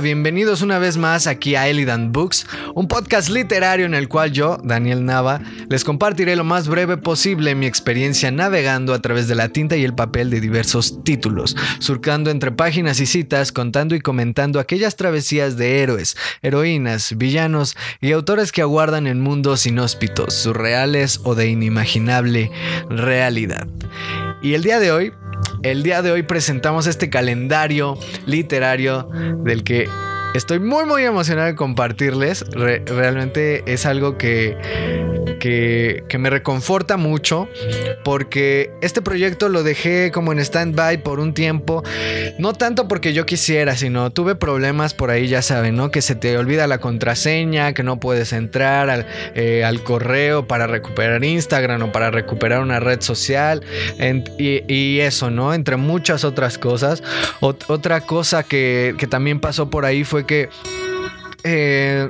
Bienvenidos una vez más aquí a Elidan Books, un podcast literario en el cual yo, Daniel Nava, les compartiré lo más breve posible mi experiencia navegando a través de la tinta y el papel de diversos títulos, surcando entre páginas y citas, contando y comentando aquellas travesías de héroes, heroínas, villanos y autores que aguardan en mundos inhóspitos, surreales o de inimaginable realidad. Y el día de hoy el día de hoy presentamos este calendario literario del que estoy muy muy emocionado de compartirles. realmente es algo que que, me reconforta mucho porque este proyecto lo dejé como en stand-by por un tiempo, no tanto porque yo quisiera, sino tuve problemas por ahí, ya saben, ¿no? Que se te olvida la contraseña, que no puedes entrar al, eh, correo para recuperar Instagram o para recuperar una red social y, eso, ¿no? Entre muchas otras cosas. otra cosa que, que también pasó por ahí fue que... Eh,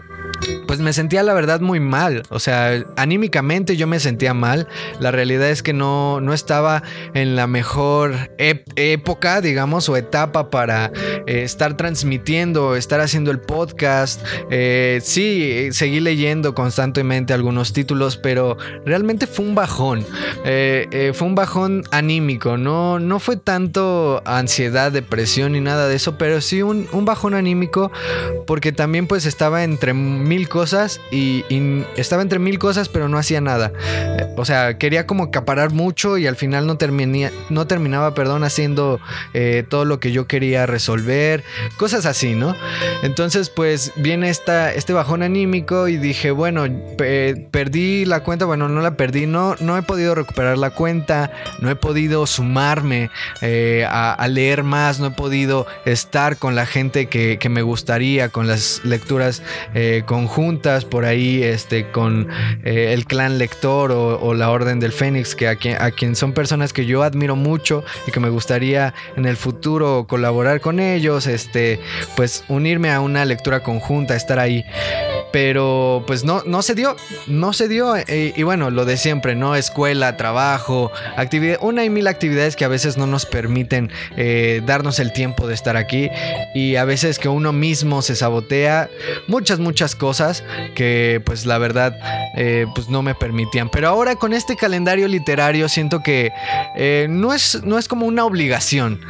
pues me sentía la verdad muy mal. O sea, anímicamente yo me sentía mal. La realidad es que no, no estaba en la mejor época, digamos, o etapa para eh, estar transmitiendo, estar haciendo el podcast. Eh, sí, seguí leyendo constantemente algunos títulos, pero realmente fue un bajón. Eh, fue un bajón anímico. No, no fue tanto ansiedad, depresión ni nada de eso, pero sí un, un bajón anímico porque también pues estaba entre mil cosas y, estaba entre mil cosas, pero no hacía nada. O sea, quería como acaparar mucho y al final no, no terminaba, perdón, haciendo eh, todo lo que yo quería resolver, cosas así, ¿no? Entonces, pues viene esta, este bajón anímico y dije, bueno, perdí la cuenta, bueno, no la perdí, no, no he podido recuperar la cuenta, no he podido sumarme eh, a, leer más, no he podido estar con la gente que, me gustaría, con las lecturas eh, conjuntas por ahí este, con eh, el clan lector o, la Orden del Fénix, que a quien, a quien son personas que yo admiro mucho y que me gustaría en el futuro colaborar con ellos, este, pues unirme a una lectura conjunta, estar ahí pero pues no, no se dio, no se dio. Eh, y bueno, lo de siempre, ¿no? Escuela, trabajo, actividad, una y mil actividades que a veces no nos permiten eh, darnos el tiempo de estar aquí. Y a veces que uno mismo se sabotea muchas, muchas cosas que pues la verdad eh, pues no me permitían. Pero ahora con este calendario literario siento que no, es, no es como una obligación,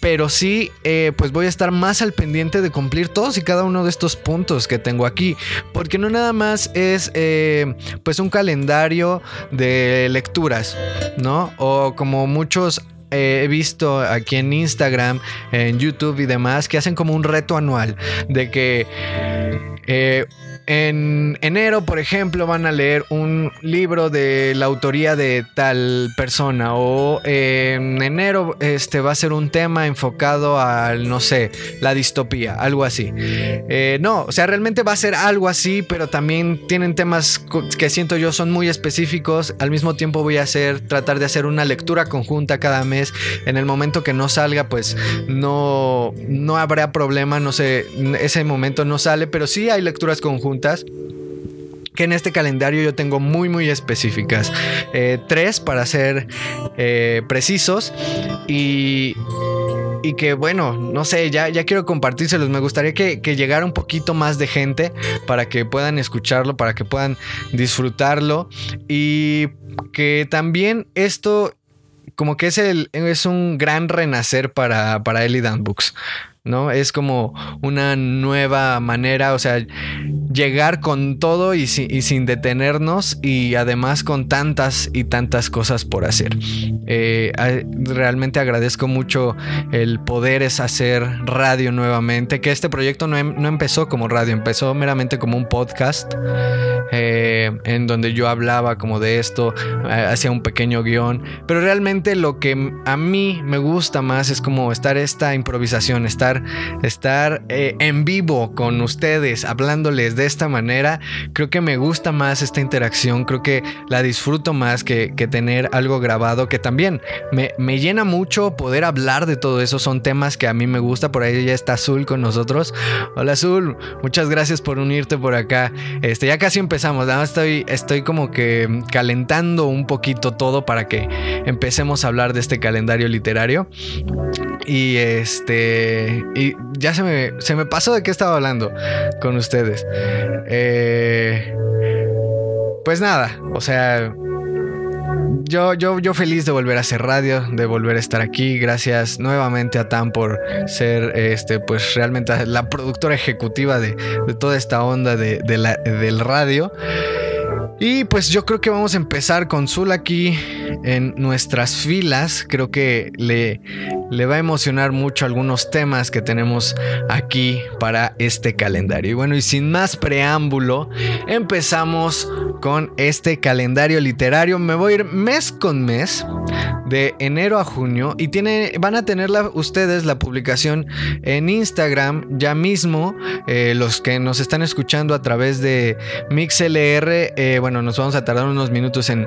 pero sí pues voy a estar más al pendiente de cumplir todos y cada uno de estos puntos que tengo aquí porque no nada más es eh, pues un calendario de lecturas, ¿no? O como muchos eh, he visto aquí en Instagram, en YouTube y demás, que hacen como un reto anual de que eh, en enero, por ejemplo, van a leer un libro de la autoría de tal persona. O en enero este, va a ser un tema enfocado al, no sé, la distopía, algo así. Eh, no, o sea, realmente va a ser algo así, pero también tienen temas que siento yo son muy específicos. Al mismo tiempo voy a hacer, tratar de hacer una lectura conjunta cada mes. En el momento que no salga, pues no, no habrá problema, no sé, ese momento no sale, pero sí hay lecturas conjuntas que en este calendario yo tengo muy muy específicas. Eh, tres para ser eh, precisos y, y que bueno, no sé, ya, ya quiero compartírselos. Me gustaría que, llegara un poquito más de gente para que puedan escucharlo, para que puedan disfrutarlo y que también esto como que es, el, es un gran renacer para, para Books. ¿No? Es como una nueva manera, o sea, llegar con todo y, sin detenernos y además con tantas y tantas cosas por hacer. Eh, realmente agradezco mucho el poder es hacer radio nuevamente, que este proyecto no, em, no empezó como radio, empezó meramente como un podcast eh, en donde yo hablaba como de esto, eh, hacía un pequeño guion, pero realmente lo que a mí me gusta más es como estar esta improvisación, estar estar, eh, en vivo con ustedes, hablándoles de esta manera. Creo que me gusta más esta interacción, creo que la disfruto más que, tener algo grabado, que también me, me, llena mucho poder hablar de todo eso. Son temas que a mí me gusta. Por ahí ya está Azul con nosotros. Hola Azul, muchas gracias por unirte por acá. Este, ya casi empezamos, nada estoy, estoy como que calentando un poquito todo para que empecemos a hablar de este calendario literario. Y este. Y ya se me, se me pasó de qué estaba hablando con ustedes. Eh, pues nada, o sea. Yo, yo, yo feliz de volver a hacer radio, de volver a estar aquí. Gracias nuevamente a Tam por ser este, pues realmente la productora ejecutiva de, toda esta onda de, del radio. Y pues yo creo que vamos a empezar con Zul aquí en nuestras filas. Creo que le, le va a emocionar mucho algunos temas que tenemos aquí para este calendario. Y bueno, y sin más preámbulo, empezamos con este calendario literario. Me voy a ir mes con mes de enero a junio y tiene, van a tener ustedes la publicación en Instagram ya mismo. Eh, los que nos están escuchando a través de MixLR, eh, bueno, nos vamos a tardar unos minutos en,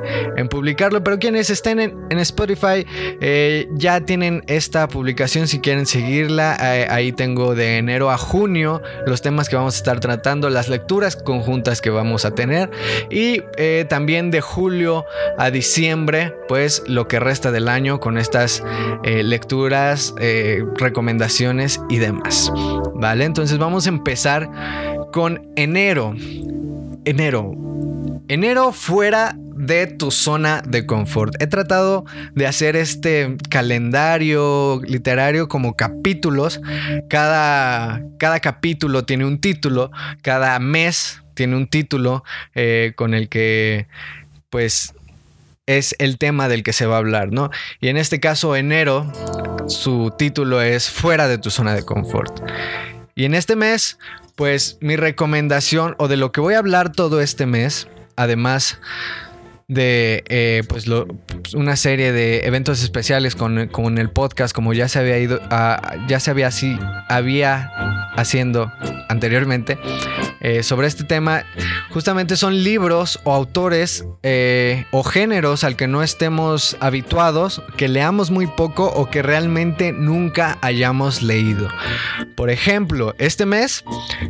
publicarlo, pero quienes estén en, Spotify eh, ya tienen esta publicación si quieren seguirla. ahí tengo de enero a junio los temas que vamos a estar tratando, las lecturas conjuntas que vamos a tener y también de julio a diciembre, pues lo que resta del año con estas eh, lecturas, eh, recomendaciones y demás. ¿Vale? Entonces vamos a empezar con enero. Enero. Enero fuera de tu zona de confort. He tratado de hacer este calendario literario como capítulos. Cada, cada capítulo tiene un título, cada mes tiene un título eh, con el que pues es el tema del que se va a hablar, ¿no? Y en este caso, enero, su título es Fuera de tu zona de confort. Y en este mes, pues mi recomendación o de lo que voy a hablar todo este mes, además de eh, pues una serie de eventos especiales con, el podcast como ya se había ido ya se había así había haciendo anteriormente eh, sobre este tema justamente son libros o autores eh, o géneros al que no estemos habituados que leamos muy poco o que realmente nunca hayamos leído. Por ejemplo este mes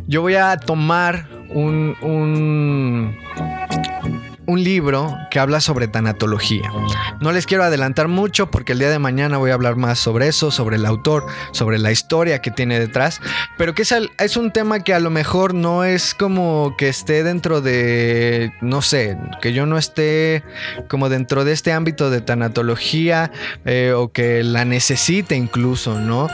yo voy a tomar un, un un libro que habla sobre tanatología. No les quiero adelantar mucho porque el día de mañana voy a hablar más sobre eso, sobre el autor, sobre la historia que tiene detrás, pero que es, un tema que a lo mejor no es como que esté dentro de, no sé, que yo no esté como dentro de este ámbito de tanatología eh, o que la necesite incluso, ¿no?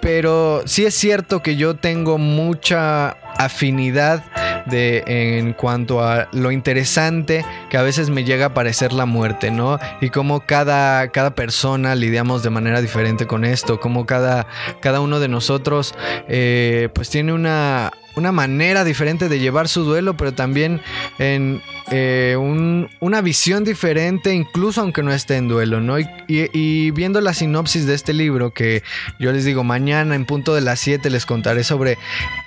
Pero sí es cierto que yo tengo mucha afinidad de en cuanto a lo interesante que a veces me llega a parecer la muerte, ¿no? Y cómo cada, cada persona lidiamos de manera diferente con esto, cómo cada, cada uno de nosotros eh, pues tiene una, una manera diferente de llevar su duelo, pero también en eh, una visión diferente, incluso aunque no esté en duelo, ¿no? Y, viendo la sinopsis de este libro, que yo les digo, mañana en punto de las 7 les contaré sobre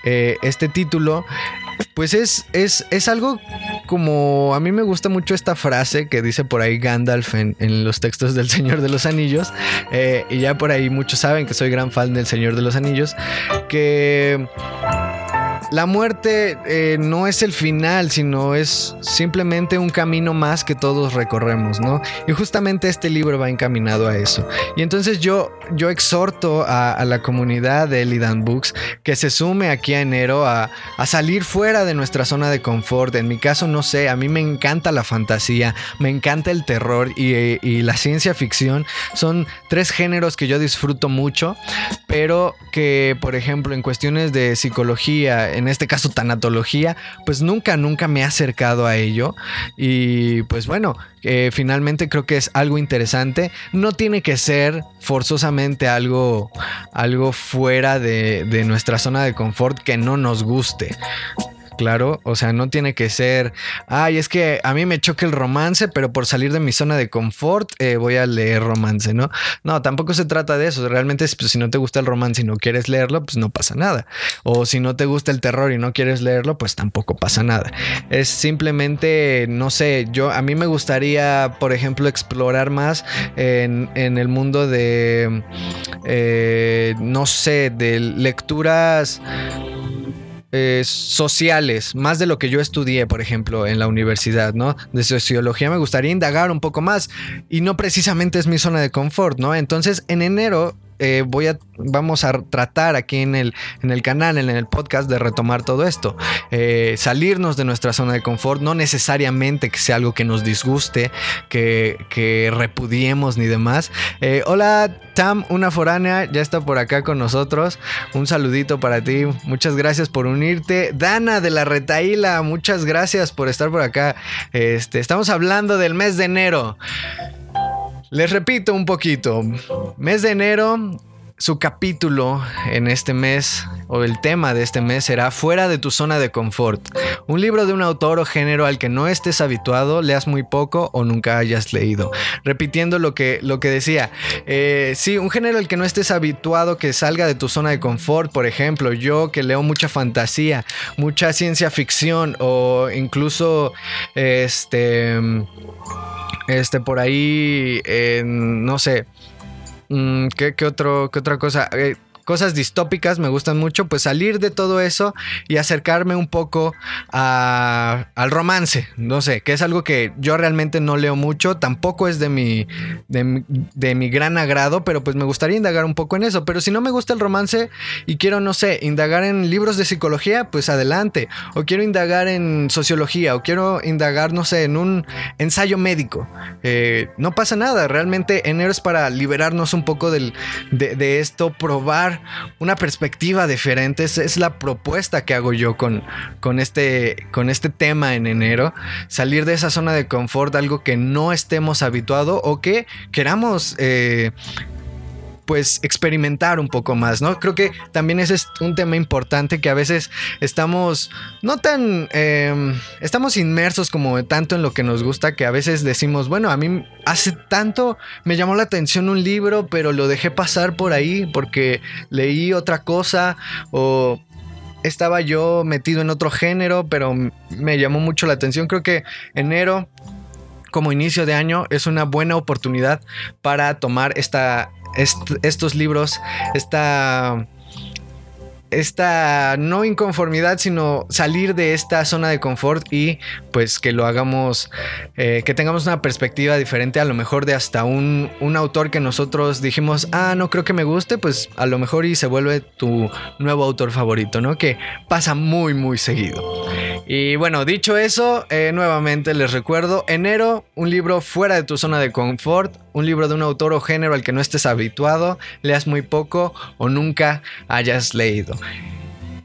eh, este título, pues es, es, es, algo como a mí me gusta mucho esta frase que dice por ahí Gandalf en, los textos del Señor de los Anillos, eh, y ya por ahí muchos saben que soy gran fan del Señor de los Anillos, que la muerte eh, no es el final, sino es simplemente un camino más que todos recorremos, ¿no? Y justamente este libro va encaminado a eso. Y entonces yo, yo exhorto a, la comunidad de Elidan Books que se sume aquí a enero a, salir fuera de nuestra zona de confort. En mi caso, no sé, a mí me encanta la fantasía, me encanta el terror y, la ciencia ficción. Son tres géneros que yo disfruto mucho, pero que, por ejemplo, en cuestiones de psicología, en este caso tanatología, pues nunca, nunca me he acercado a ello. Y pues bueno, eh, finalmente creo que es algo interesante. No tiene que ser forzosamente algo, algo fuera de, de nuestra zona de confort que no nos guste claro. O sea, no tiene que ser, ay, es que a mí me choca el romance, pero por salir de mi zona de confort eh, voy a leer romance, ¿no? No, tampoco se trata de eso. Realmente, pues, si no te gusta el romance y no quieres leerlo, pues no pasa nada. O si no te gusta el terror y no quieres leerlo, pues tampoco pasa nada. Es simplemente, no sé, yo a mí me gustaría, por ejemplo, explorar más en, el mundo de, eh, no sé, de lecturas eh, sociales, más de lo que yo estudié, por ejemplo, en la universidad, ¿no? De sociología me gustaría indagar un poco más y no precisamente es mi zona de confort, ¿no? Entonces, en enero eh, voy a, vamos a tratar aquí en el, en el canal, en el podcast, de retomar todo esto. Eh, salirnos de nuestra zona de confort, no necesariamente que sea algo que nos disguste, que, que repudiemos ni demás. Eh, hola, Tam, una foránea, ya está por acá con nosotros. Un saludito para ti. Muchas gracias por unirte. Dana de la Retaíla, muchas gracias por estar por acá. Este, estamos hablando del mes de enero. Les repito un poquito. Mes de enero, su capítulo en este mes, o el tema de este mes, será Fuera de tu zona de confort. Un libro de un autor o género al que no estés habituado, leas muy poco o nunca hayas leído. Repitiendo lo que, lo que decía, eh, sí, un género al que no estés habituado, que salga de tu zona de confort, por ejemplo, yo que leo mucha fantasía, mucha ciencia ficción o incluso este este, por ahí, no sé, ¿qué, qué, otro, qué otra cosa? Eh, cosas distópicas me gustan mucho, pues salir de todo eso y acercarme un poco al romance, no sé, que es algo que yo realmente no leo mucho, tampoco es de mi, de, mi gran agrado, pero pues me gustaría indagar un poco en eso, pero si no me gusta el romance y quiero, no sé, indagar en libros de psicología, pues adelante, o quiero indagar en sociología, o quiero indagar, no sé, en un ensayo médico, eh, no pasa nada, realmente enero es para liberarnos un poco del, de esto, probar una perspectiva diferente. Es, la propuesta que hago yo con, con, este, con este tema en enero. Salir de esa zona de confort, algo que no estemos habituados o que queramos... Eh, pues experimentar un poco más, ¿no? Creo que también ese es un tema importante que a veces estamos no tan, em, estamos inmersos como tanto en lo que nos gusta que a veces decimos, bueno, a mí hace tanto me llamó la atención un libro, pero lo dejé pasar por ahí porque leí otra cosa o estaba yo metido en otro género, pero me llamó mucho la atención. Creo que enero como inicio de año es una buena oportunidad para tomar esta estos libros, esta esta no inconformidad, sino salir de esta zona de confort y pues que lo hagamos, eh, que tengamos una perspectiva diferente, a lo mejor de hasta un, un, autor que nosotros dijimos, ah, no creo que me guste, pues a lo mejor y se vuelve tu nuevo autor favorito, ¿no? Que pasa muy, muy seguido. Y bueno, dicho eso, eh, nuevamente les recuerdo, enero, un libro fuera de tu zona de confort, un libro de un autor o género al que no estés habituado, leas muy poco o nunca hayas leído.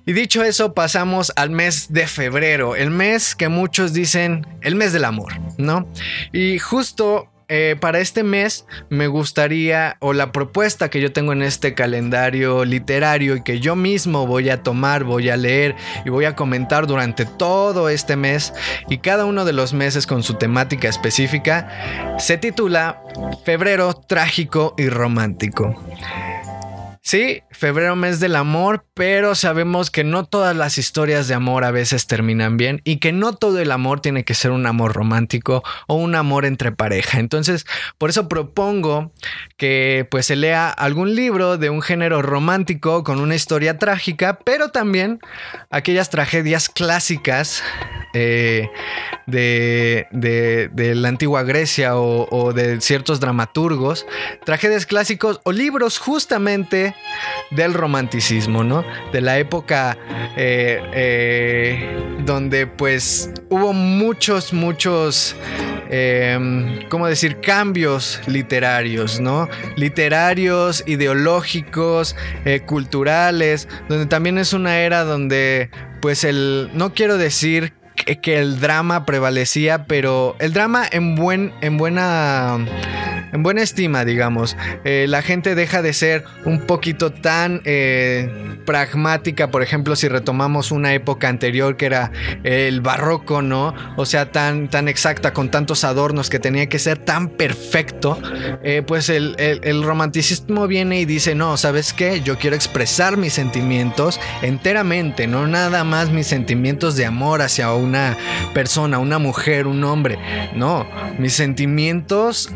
Y dicho eso, pasamos al mes de febrero, el mes que muchos dicen el mes del amor, ¿no? Y justo eh, para este mes me gustaría, o la propuesta que yo tengo en este calendario literario y que yo mismo voy a tomar, voy a leer y voy a comentar durante todo este mes y cada uno de los meses con su temática específica, se titula Febrero Trágico y Romántico. Sí, febrero mes del amor, pero sabemos que no todas las historias de amor a veces terminan bien y que no todo el amor tiene que ser un amor romántico o un amor entre pareja. Entonces, por eso propongo que pues se lea algún libro de un género romántico con una historia trágica, pero también aquellas tragedias clásicas eh, de, de, la antigua Grecia o, de ciertos dramaturgos, tragedias clásicos o libros justamente del romanticismo, ¿no? De la época eh, eh, donde pues hubo muchos, muchos, ¿cómo decir? Cambios literarios, ¿no? Literarios, ideológicos, culturales, donde también es una era donde pues el, no quiero decir que el drama prevalecía, pero el drama en buen, en buena, en buena estima, digamos. Eh, la gente deja de ser un poquito tan eh, pragmática, por ejemplo, si retomamos una época anterior que era el barroco, ¿no? O sea, tan, tan exacta, con tantos adornos que tenía que ser tan perfecto, eh, pues el, el romanticismo viene y dice, no, ¿sabes qué? Yo quiero expresar mis sentimientos enteramente, no nada más mis sentimientos de amor hacia una persona, una mujer, un hombre. No, mis sentimientos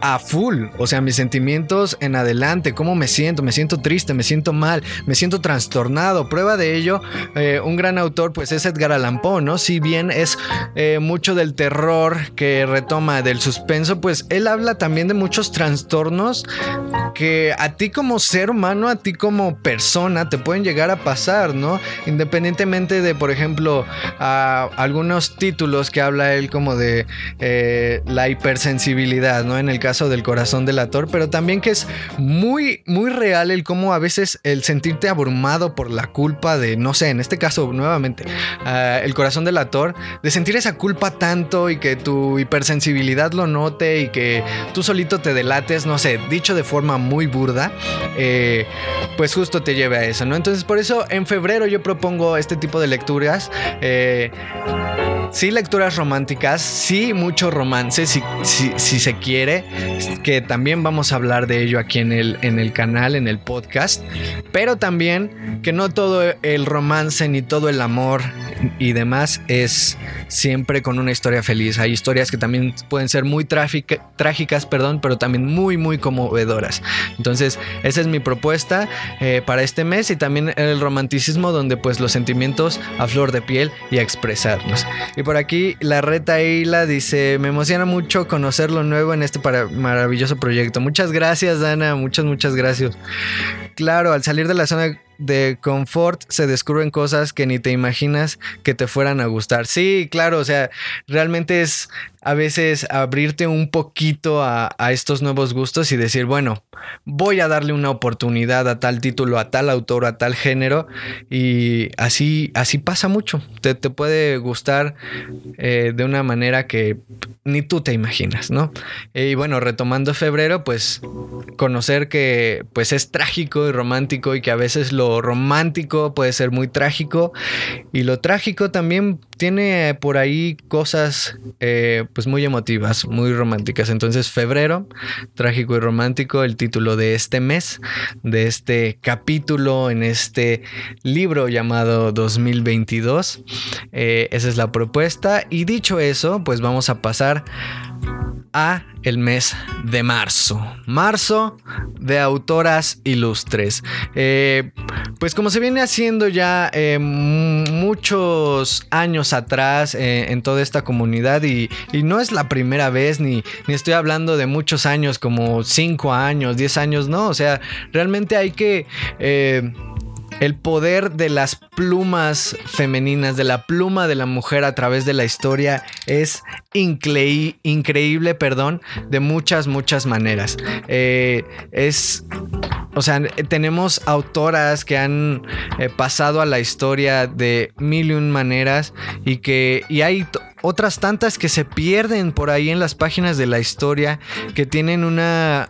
a full, o sea, mis sentimientos en adelante, cómo me siento, me siento triste, me siento mal, me siento trastornado. Prueba de ello, eh, un gran autor, pues es Edgar Allan Poe, ¿no? Si bien es eh, mucho del terror que retoma del suspenso, pues él habla también de muchos trastornos que a ti como ser humano, a ti como persona, te pueden llegar a pasar, ¿no? Independientemente de, por ejemplo, algunos títulos que habla él como de eh, la hipersensibilidad, ¿no? En el caso del corazón del actor, pero también que es muy, muy real el cómo a veces el sentirte abrumado por la culpa de, no sé, en este caso nuevamente, ah, el corazón del actor, de sentir esa culpa tanto y que tu hipersensibilidad lo note y que tú solito te delates, no sé, dicho de forma muy burda, eh, pues justo te lleve a eso, ¿no? Entonces por eso en febrero yo propongo este tipo de lecturas. Eh, Bye. Sí, lecturas románticas, sí, mucho romance, si, si, se quiere, que también vamos a hablar de ello aquí en el, en el canal, en el podcast, pero también que no todo el romance ni todo el amor y demás es siempre con una historia feliz. Hay historias que también pueden ser muy trágicas, perdón, pero también muy, muy conmovedoras. Entonces, esa es mi propuesta eh, para este mes y también el romanticismo donde pues los sentimientos a flor de piel y a expresarnos. Y por aquí la reta Eila dice, me emociona mucho conocer lo nuevo en este maravilloso proyecto. Muchas gracias, Dana, muchas, muchas gracias. Claro, al salir de la zona de confort se descubren cosas que ni te imaginas que te fueran a gustar. Sí, claro, o sea, realmente es a veces abrirte un poquito a, estos nuevos gustos y decir, bueno, voy a darle una oportunidad a tal título, a tal autor, a tal género. Y así, así pasa mucho. Te, puede gustar eh, de una manera que ni tú te imaginas, ¿no? Y bueno, retomando febrero, pues conocer que pues es trágico y romántico y que a veces lo romántico puede ser muy trágico y lo trágico también tiene por ahí cosas eh, pues muy emotivas, muy románticas. Entonces febrero, trágico y romántico, el título de este mes, de este capítulo en este libro llamado 2022. Eh, esa es la propuesta. Y dicho eso, pues vamos a pasar a el mes de marzo. Marzo de autoras ilustres. Eh, pues como se viene haciendo ya eh, muchos años atrás eh, en toda esta comunidad y, no es la primera vez ni, ni estoy hablando de muchos años como 5 años, 10 años, no, o sea, realmente hay que el poder de las plumas femeninas, de la pluma de la mujer a través de la historia es increíble, perdón, de muchas, muchas maneras. Eh, es, o sea, tenemos autoras que han eh, pasado a la historia de mil y un maneras y que, y hay otras tantas que se pierden por ahí en las páginas de la historia, que tienen una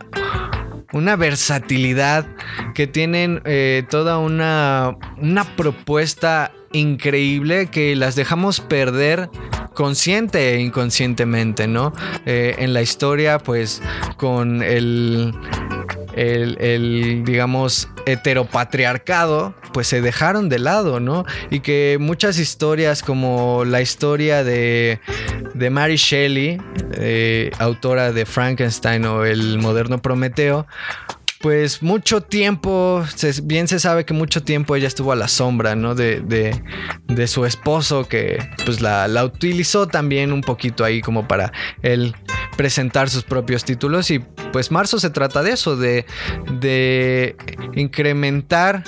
una versatilidad, que tienen eh, toda una, una propuesta increíble que las dejamos perder consciente e inconscientemente, ¿no? Eh, en la historia, pues con el, el, digamos, heteropatriarcado, pues se dejaron de lado, ¿no? Y que muchas historias como la historia de, de Mary Shelley, eh, autora de Frankenstein o el moderno Prometeo, pues mucho tiempo, bien se sabe que mucho tiempo ella estuvo a la sombra, ¿no? De, de, su esposo que pues la, la, utilizó también un poquito ahí como para él presentar sus propios títulos y pues marzo se trata de eso, de, de incrementar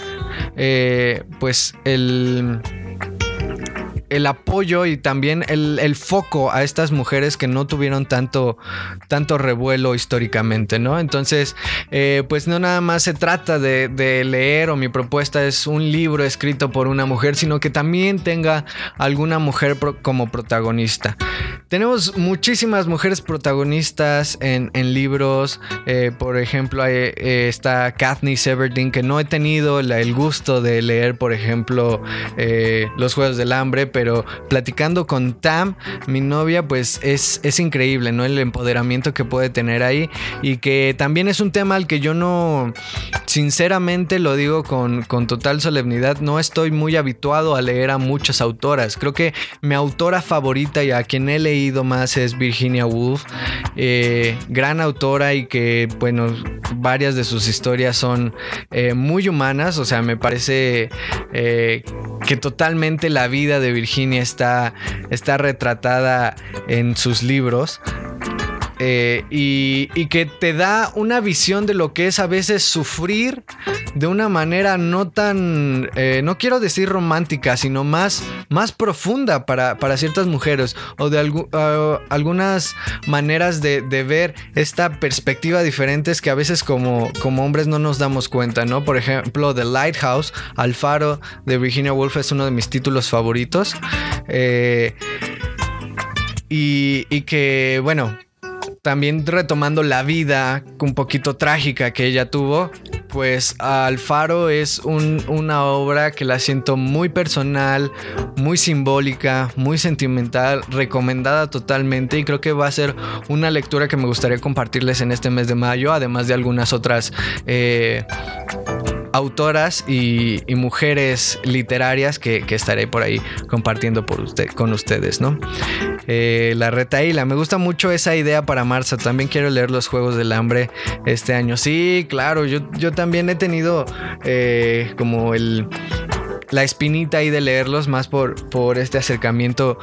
eh, pues el el apoyo y también el, foco a estas mujeres que no tuvieron tanto, tanto revuelo históricamente, ¿no? Entonces, eh, pues no nada más se trata de, leer o mi propuesta es un libro escrito por una mujer, sino que también tenga alguna mujer como protagonista. Tenemos muchísimas mujeres protagonistas en, libros, eh, por ejemplo, eh, está Katniss Everdeen, que no he tenido el gusto de leer, por ejemplo, Los Juegos del Hambre, pero pero platicando con Tam, mi novia, pues es, es increíble, ¿no? El empoderamiento que puede tener ahí y que también es un tema al que yo no, sinceramente lo digo con, con total solemnidad, no estoy muy habituado a leer a muchas autoras. Creo que mi autora favorita y a quien he leído más es Virginia Woolf, eh, gran autora y que, bueno, varias de sus historias son eh, muy humanas, o sea, me parece eh, que totalmente la vida de Virginia está, está retratada en sus libros. Eh, y, que te da una visión de lo que es a veces sufrir de una manera no tan, eh, no quiero decir romántica, sino más, más profunda para, ciertas mujeres o de algunas maneras de, ver esta perspectiva diferentes que a veces como, como hombres no nos damos cuenta, ¿no? Por ejemplo, The Lighthouse, Alfaro de Virginia Woolf es uno de mis títulos favoritos. Eh, y, y que, bueno, también retomando la vida un poquito trágica que ella tuvo, pues Alfaro es una obra que la siento muy personal, muy simbólica, muy sentimental, recomendada totalmente y creo que va a ser una lectura que me gustaría compartirles en este mes de mayo, además de algunas otras... Eh, autoras y, mujeres literarias que, estaré por ahí compartiendo con ustedes, ¿no? Eh, la retaíla, me gusta mucho esa idea para marzo. También quiero leer los Juegos del Hambre este año. Sí, claro, yo, también he tenido eh, como la espinita ahí de leerlos más por, este acercamiento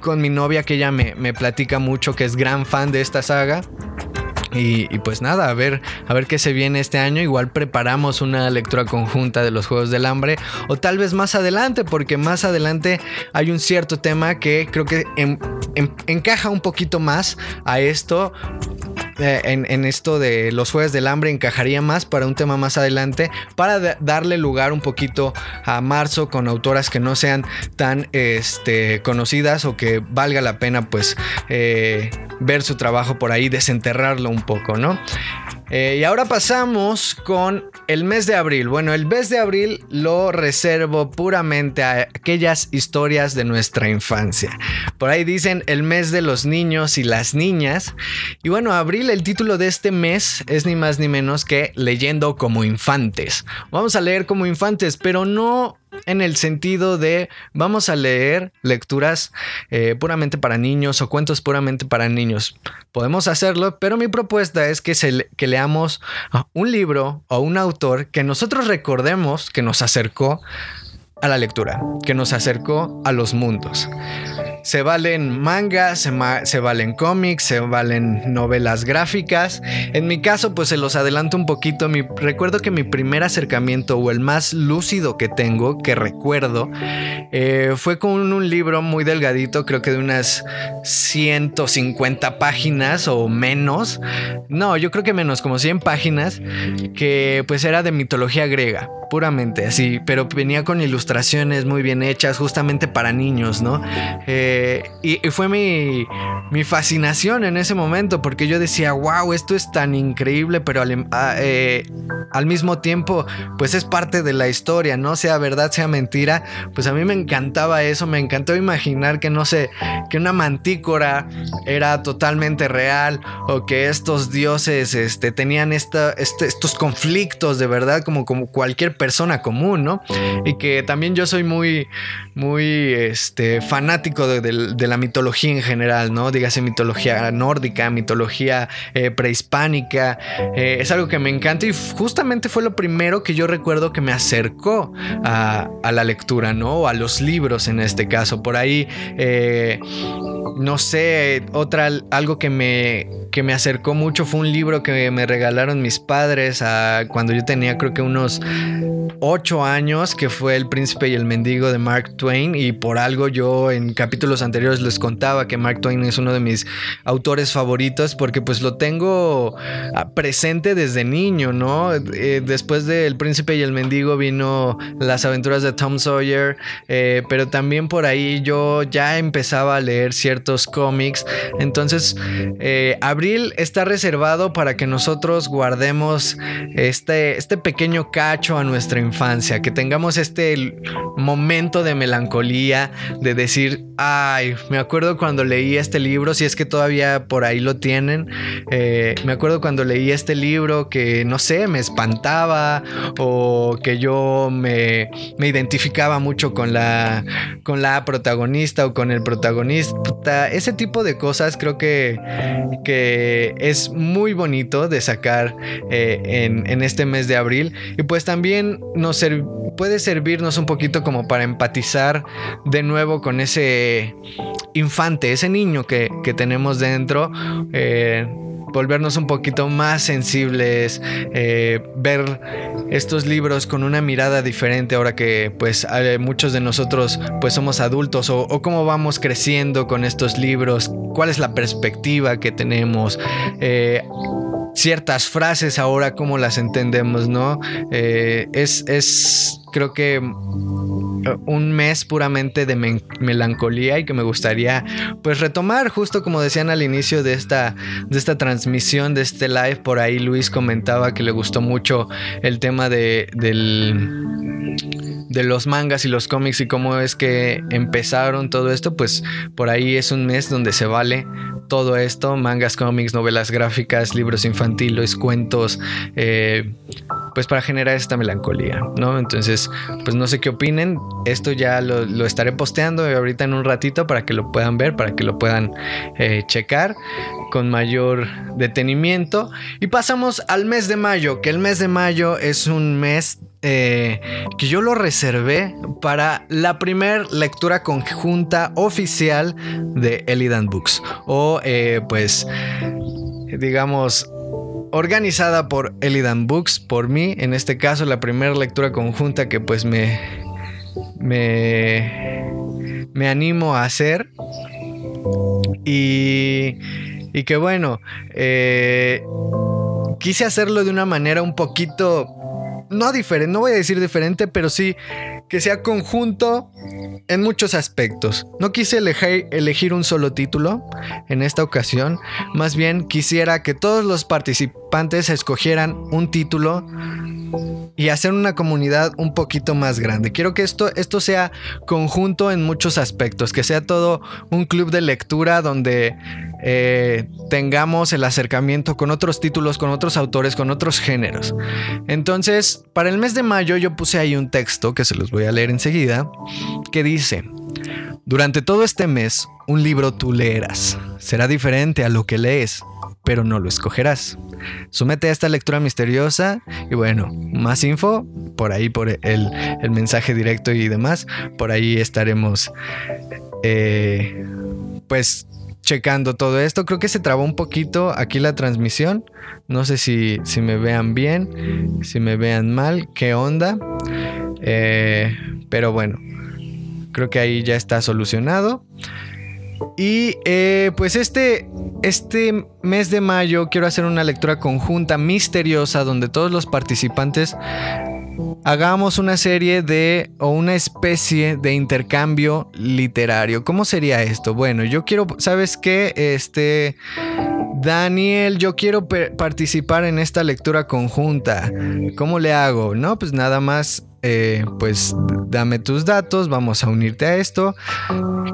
con mi novia que ella me platica mucho, que es gran fan de esta saga. Y, pues nada, a ver, a ver qué se viene este año. Igual preparamos una lectura conjunta de los Juegos del Hambre. O tal vez más adelante, porque más adelante hay un cierto tema que creo que encaja un poquito más a esto. Eh, en, esto de los Juegos del Hambre encajaría más para un tema más adelante. Para darle lugar un poquito a marzo con autoras que no sean tan este, conocidas o que valga la pena pues eh, ver su trabajo por ahí, desenterrarlo un poco, ¿no? Eh, y ahora pasamos con el mes de abril. Bueno, el mes de abril lo reservo puramente a aquellas historias de nuestra infancia. Por ahí dicen el mes de los niños y las niñas. Y bueno, abril, el título de este mes es ni más ni menos que Leyendo como infantes. Vamos a leer como infantes, pero no en el sentido de vamos a leer lecturas eh, puramente para niños o cuentos puramente para niños. Podemos hacerlo, pero mi propuesta es que, se, que leamos un libro o un autor que nosotros recordemos que nos acercó a la lectura, que nos acercó a los mundos. Se valen mangas, se, valen cómics, se valen novelas gráficas. En mi caso, pues se los adelanto un poquito. Mi, recuerdo que mi primer acercamiento o el más lúcido que tengo, que recuerdo, eh, fue con un libro muy delgadito, creo que de unas 150 páginas o menos. No, yo creo que menos, como 100 páginas, que pues era de mitología griega puramente así, pero venía con ilustraciones muy bien hechas, justamente para niños, ¿no? Eh, y, fue mi, mi, fascinación en ese momento, porque yo decía, wow, esto es tan increíble, pero al, ah, eh, al, mismo tiempo, pues es parte de la historia, ¿no? Sea verdad, sea mentira, pues a mí me encantaba eso, me encantó imaginar que, no sé, que una mantícora era totalmente real, o que estos dioses este, tenían esta, este, estos conflictos de verdad, como, como cualquier persona común, ¿no? Y que también yo soy muy, muy este, fanático de, la mitología en general, ¿no? Dígase mitología nórdica, mitología eh, prehispánica. Eh, es algo que me encanta y justamente fue lo primero que yo recuerdo que me acercó a, la lectura, ¿no? O a los libros en este caso. Por ahí, eh, no sé, otra, algo que me, que me acercó mucho fue un libro que me regalaron mis padres cuando yo tenía creo que unos ocho años, que fue El Príncipe y el Mendigo de Mark Twain, y por algo yo en capítulos anteriores les contaba que Mark Twain es uno de mis autores favoritos, porque pues lo tengo ah, presente desde niño, ¿no? Eh, después de El Príncipe y el Mendigo vino Las aventuras de Tom Sawyer, eh, pero también por ahí yo ya empezaba a leer ciertos cómics, entonces eh, abril está reservado para que nosotros guardemos este, este pequeño cacho a nuestra infancia, que tengamos este momento de melancolía, de decir, ay, me acuerdo cuando leí este libro, si es que todavía por ahí lo tienen, eh, me acuerdo cuando leí este libro que, no sé, me espantaba o que yo me, me identificaba mucho con la, con la protagonista o con el protagonista, ese tipo de cosas creo que, que es muy bonito de sacar eh, en, este mes de abril. Y pues también nos puede servirnos un poquito como para empatizar de nuevo con ese infante, ese niño que, tenemos dentro. Eh, volvernos un poquito más sensibles, eh, ver estos libros con una mirada diferente ahora que pues muchos de nosotros pues somos adultos o, cómo vamos creciendo con estos libros, cuál es la perspectiva que tenemos. Eh, ciertas frases ahora cómo las entendemos, ¿no? Es, es, creo que un mes puramente de melancolía y que me gustaría pues retomar justo como decían al inicio de esta, de esta transmisión, de este live, por ahí Luis comentaba que le gustó mucho el tema de, del de los mangas y los cómics y cómo es que empezaron todo esto, pues por ahí es un mes donde se vale todo esto, mangas, cómics, novelas gráficas, libros infantiles, cuentos, eh, pues para generar esta melancolía, ¿no? Entonces, pues no sé qué opinen, esto ya lo, estaré posteando ahorita en un ratito para que lo puedan ver, para que lo puedan eh, checar con mayor detenimiento. Y pasamos al mes de mayo, que el mes de mayo es un mes eh, que yo lo reservé para la primera lectura conjunta oficial de Elidan Books. O eh, pues, digamos, organizada por Elidan Books, por mí, en este caso la primera lectura conjunta que pues me, me, me animo a hacer. Y, y que bueno, eh, quise hacerlo de una manera un poquito no diferente, no voy a decir diferente, pero sí que sea conjunto en muchos aspectos. No quise elegir, un solo título en esta ocasión, más bien quisiera que todos los participantes escogieran un título y hacer una comunidad un poquito más grande. Quiero que esto, esto sea conjunto en muchos aspectos, que sea todo un club de lectura donde eh, tengamos el acercamiento con otros títulos, con otros autores, con otros géneros. Entonces, para el mes de mayo yo puse ahí un texto que se los voy a leer enseguida, que dice, durante todo este mes, un libro tú leerás. Será diferente a lo que lees, pero no lo escogerás. Súmete a esta lectura misteriosa y bueno, más info por ahí, por el, mensaje directo y demás, por ahí estaremos eh, pues checando todo esto. Creo que se trabó un poquito aquí la transmisión. No sé si, si me vean bien, si me vean mal, qué onda. Eh, pero bueno, creo que ahí ya está solucionado. Y eh, pues este, este mes de mayo quiero hacer una lectura conjunta misteriosa donde todos los participantes hagamos una serie de o una especie de intercambio literario. ¿Cómo sería esto? Bueno, yo quiero, ¿sabes qué? Este Daniel, yo quiero participar en esta lectura conjunta. ¿Cómo le hago? No, pues nada más eh, pues dame tus datos, vamos a unirte a esto.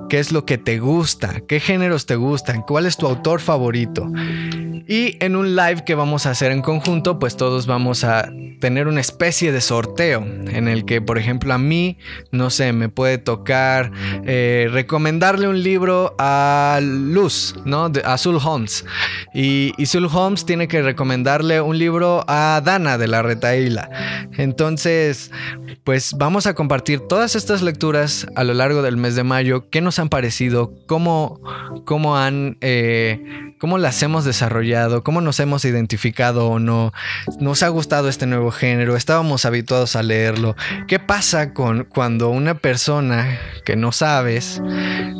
¿Qué es lo que te gusta? ¿Qué géneros te gustan? ¿Cuál es tu autor favorito? Y en un live que vamos a hacer en conjunto, pues todos vamos a tener una especie de sorteo en el que, por ejemplo, a mí, no sé, me puede tocar eh, recomendarle un libro a Luz, ¿no? De, a Zul Holmes. Y, y Zul Holmes tiene que recomendarle un libro a Dana de la Retaíla. Entonces, pues vamos a compartir todas estas lecturas a lo largo del mes de mayo. ¿Qué nos han parecido? ¿Cómo, cómo han... Eh, cómo las hemos desarrollado, cómo nos hemos identificado o no, nos ha gustado este nuevo género, estábamos habituados a leerlo. ¿Qué pasa con cuando una persona que no sabes,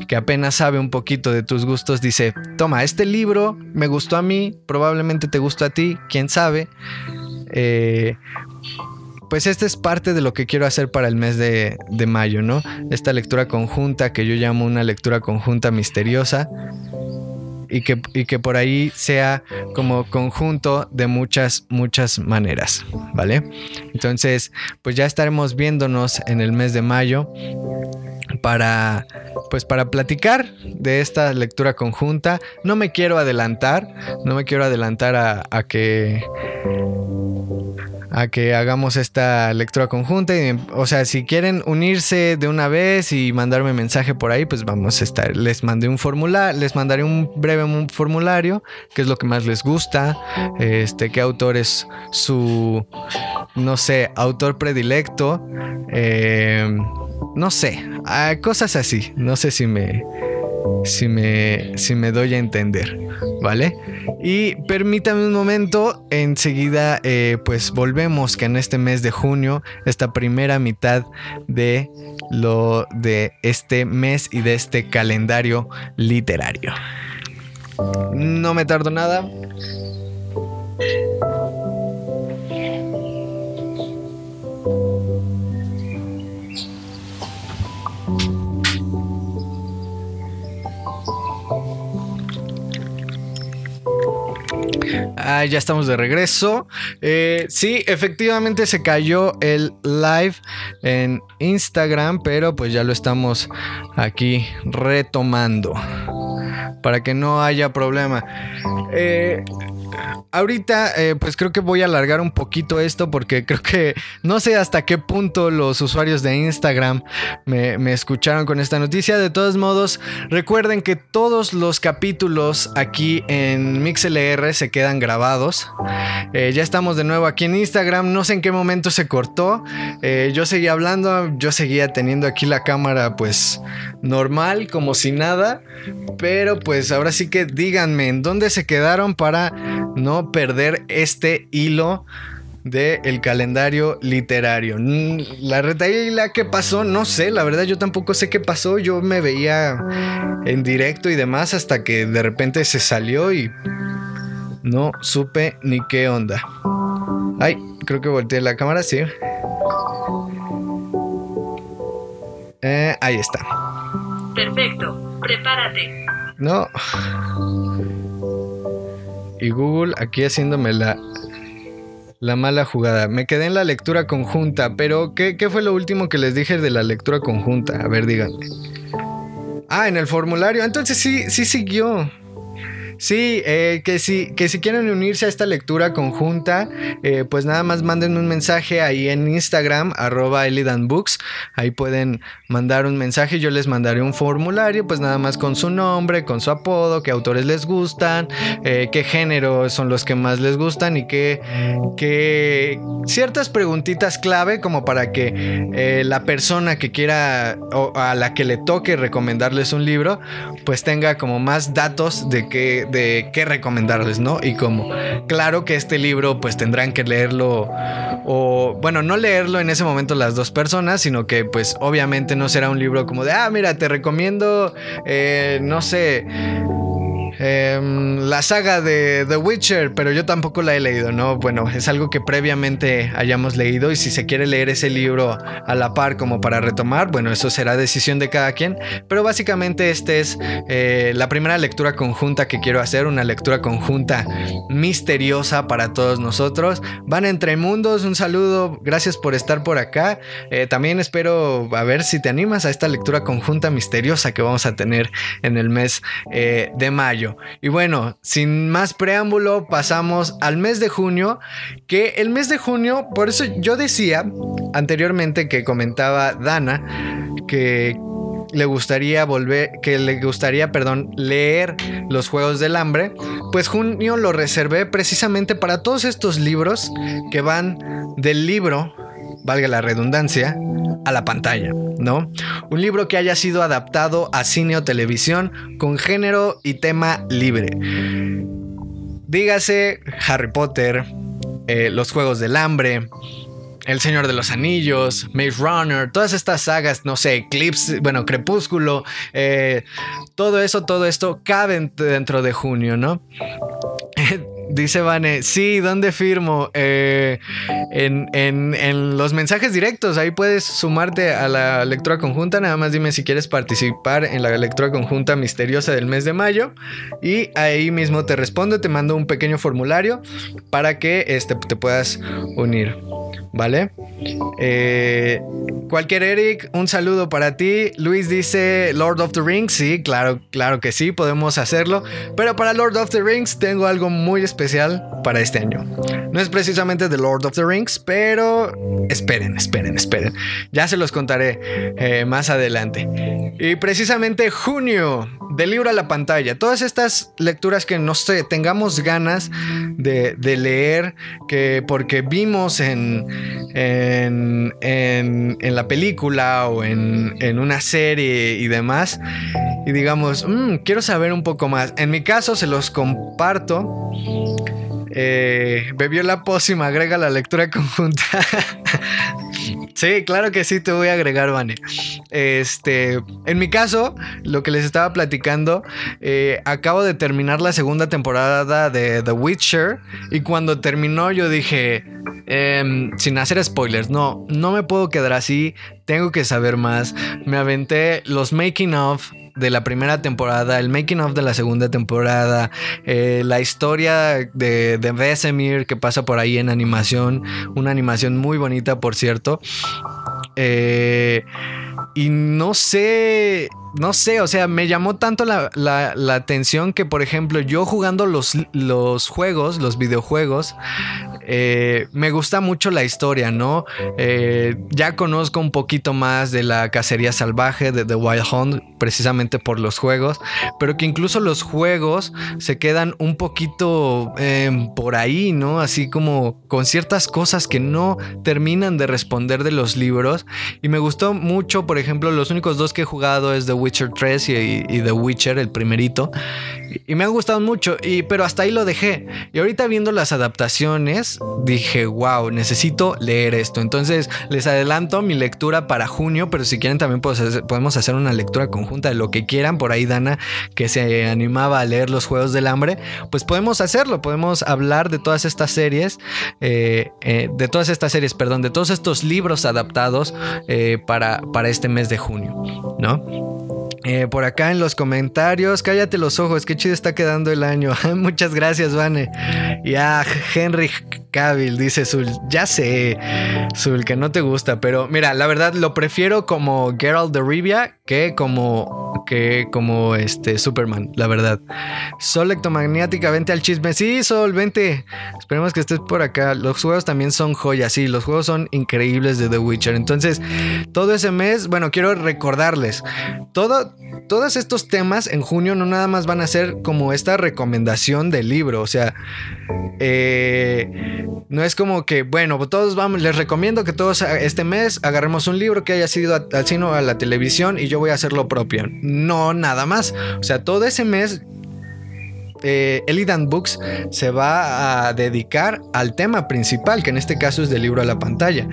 que apenas sabe un poquito de tus gustos, dice, toma, este libro me gustó a mí, probablemente te gustó a ti, quién sabe? Eh, pues esta es parte de lo que quiero hacer para el mes de, de, mayo, ¿no? Esta lectura conjunta que yo llamo una lectura conjunta misteriosa, y que, y que por ahí sea como conjunto de muchas, muchas maneras, ¿vale? Entonces, pues ya estaremos viéndonos en el mes de mayo para pues para platicar de esta lectura conjunta. No me quiero adelantar, no me quiero adelantar a, a que a que hagamos esta lectura conjunta. O sea, si quieren unirse de una vez y mandarme mensaje por ahí, pues vamos a estar. Les mandé un formulario, les mandaré un breve formulario, qué es lo que más les gusta, este, qué autor es su, no sé, autor predilecto. Eh, no sé, ah, cosas así. No sé si me, si me, si me doy a entender, ¿vale? Y permítame un momento, enseguida eh, pues volvemos que en este mes de junio, esta primera mitad de lo de este mes y de este calendario literario. No me tardo nada. Ah, ya estamos de regreso. Eh, sí, efectivamente se cayó el live en Instagram, pero pues ya lo estamos aquí retomando. Para que no haya problema. Eh, ahorita eh, pues creo que voy a alargar un poquito esto porque creo que no sé hasta qué punto los usuarios de Instagram me, escucharon con esta noticia. De todos modos, recuerden que todos los capítulos aquí en MixLR se quedan grabados. Eh, ya estamos de nuevo aquí en Instagram. No sé en qué momento se cortó. Eh, yo seguía hablando, yo seguía teniendo aquí la cámara pues normal, como si nada. Pero pues ahora sí que díganme en dónde se quedaron para no perder este hilo del calendario literario. Mm, la la que pasó, no sé, la verdad yo tampoco sé qué pasó. Yo me veía en directo y demás hasta que de repente se salió y no supe ni qué onda. Ay, creo que volteé la cámara, sí. Eh, ahí está. Perfecto, prepárate. No y Google aquí haciéndome la, la mala jugada. Me quedé en la lectura conjunta, pero ¿qué, ¿qué, fue lo último que les dije de la lectura conjunta? A ver, díganme. Ah, en el formulario. Entonces sí, sí siguió. Sí, eh, que, si, que si quieren unirse a esta lectura conjunta, eh, pues nada más manden un mensaje ahí en Instagram, arroba Books. Ahí pueden mandar un mensaje. Yo les mandaré un formulario, pues nada más con su nombre, con su apodo, qué autores les gustan, eh, qué género son los que más les gustan y qué, qué ciertas preguntitas clave como para que la persona que quiera o a la que le toque recomendarles un libro, pues tenga como más datos de que de qué recomendarles, ¿no? Y cómo. Claro que este libro pues tendrán que leerlo o, bueno, no leerlo en ese momento las dos personas, sino que pues obviamente no será un libro como de, ah, mira, te recomiendo, eh, no sé Em, la saga de The Witcher, pero yo tampoco la he leído, ¿no? Bueno, es algo que previamente hayamos leído y si se quiere leer ese libro a la par como para retomar, bueno, eso será decisión de cada quien, pero básicamente esta es eh, la primera lectura conjunta que quiero hacer, una lectura conjunta misteriosa para todos nosotros. Van entre mundos, un saludo, gracias por estar por acá. Eh, también espero a ver si te animas a esta lectura conjunta misteriosa que vamos a tener en el mes eh, de mayo. Y bueno, sin más preámbulo, pasamos al mes de junio, que el mes de junio, por eso yo decía anteriormente que comentaba Dana, que le gustaría volver, que le gustaría, perdón, leer los Juegos del Hambre, pues junio lo reservé precisamente para todos estos libros que van del libro, valga la redundancia, a la pantalla, ¿no? Un libro que haya sido adaptado a cine o televisión con género y tema libre. Dígase Harry Potter, eh, Los Juegos del Hambre, El Señor de los Anillos, Maze Runner, todas estas sagas, no sé, Eclipse, bueno, Crepúsculo, eh, todo eso, todo esto cabe dentro de junio, ¿no? Dice Vane, sí, ¿dónde firmo? Eh, en, en, los mensajes directos, ahí puedes sumarte a la lectura conjunta, nada más dime si quieres participar en la lectura conjunta misteriosa del mes de mayo y ahí mismo te respondo, te mando un pequeño formulario para que este, te puedas unir. ¿Vale? Eh, cualquier Eric, un saludo para ti. Luis dice Lord of the Rings. Sí, claro, claro que sí, podemos hacerlo. Pero para Lord of the Rings tengo algo muy especial para este año. No es precisamente The Lord of the Rings, pero esperen, esperen, esperen. Ya se los contaré eh, más adelante. Y precisamente junio, del libro a la pantalla. Todas estas lecturas que no sé, tengamos ganas de, leer, que porque vimos en, en, en, la película o en, en, una serie y demás, y digamos, mm, quiero saber un poco más. En mi caso se los comparto. Eh, bebió la pócima, agrega la lectura conjunta. Sí, claro que sí, te voy a agregar, Vane. Este, en mi caso, lo que les estaba platicando, eh, acabo de terminar la segunda temporada de The Witcher y cuando terminó yo dije, em, sin hacer spoilers, no, no me puedo quedar así, tengo que saber más. Me aventé los making of de la primera temporada, el making of de la segunda temporada, eh, la historia de, de Vesemir que pasa por ahí en animación, una animación muy bonita, por cierto. Eh, y no sé, no sé, o sea, me llamó tanto la, atención que, por ejemplo, yo jugando los, los juegos, los videojuegos, eh, me gusta mucho la historia, ¿no? Eh, ya conozco un poquito más de la cacería salvaje de The Wild Hunt, precisamente por los juegos, pero que incluso los juegos se quedan un poquito em, por ahí, ¿no? Así como con ciertas cosas que no terminan de responder de los libros. Y me gustó mucho, por ejemplo, los únicos dos que he jugado es The Witcher 3 y, y The Witcher, el primerito. Y me han gustado mucho, y, pero hasta ahí lo dejé. Y ahorita viendo las adaptaciones, dije, wow, necesito leer esto. Entonces les adelanto mi lectura para junio, pero si quieren también podemos hacer una lectura conjunta de lo que quieran. Por ahí Dana, que se animaba a leer los Juegos del Hambre, pues podemos hacerlo, podemos hablar de todas estas series, eh, eh, de todas estas series, perdón, de todos estos libros adaptados eh, para, para este mes de junio, ¿no? Eh, por acá en los comentarios, cállate los ojos, qué chido está quedando el año. Muchas gracias, Vane. Ya, Henry Cavill, dice Zul. Ya sé, Zul, que no te gusta, pero mira, la verdad lo prefiero como Geralt de Rivia que como, que como este Superman, la verdad. Sol electromagnética, vente al chisme. Sí, Sol, vente. Esperemos que estés por acá. Los juegos también son joyas, sí, los juegos son increíbles de The Witcher. Entonces, todo ese mes, bueno, quiero recordarles, todo todos estos temas en junio no nada más van a ser como esta recomendación del libro, o sea, eh, no es como que, bueno, todos vamos, les recomiendo que todos este mes agarremos un libro que haya sido al cine o a la televisión y yo voy a hacer lo propio. No, nada más. O sea, todo ese mes eh, Elidan Books se va a dedicar al tema principal, que en este caso es del libro a la pantalla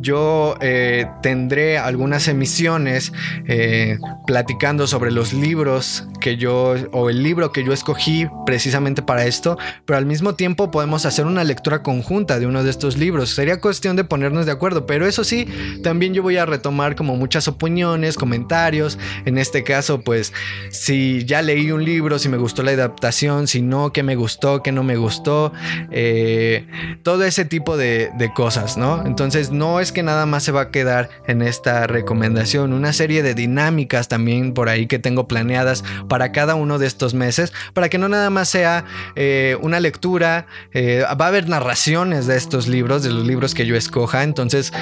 yo eh, tendré algunas emisiones eh, platicando sobre los libros que yo, o el libro que yo escogí precisamente para esto, pero al mismo tiempo podemos hacer una lectura conjunta de uno de estos libros. Sería cuestión de ponernos de acuerdo, pero eso sí, también yo voy a retomar como muchas opiniones, comentarios. En este caso, pues, si ya leí un libro, si me gustó la adaptación, si no, qué me gustó, qué no me gustó, eh, todo ese tipo de, cosas, ¿no? Entonces, no es que nada más se va a quedar en esta recomendación, una serie de dinámicas también por ahí que tengo planeadas para cada uno de estos meses, para que no nada más sea eh, una lectura, eh, va a haber narraciones de estos libros, de los libros que yo escoja, entonces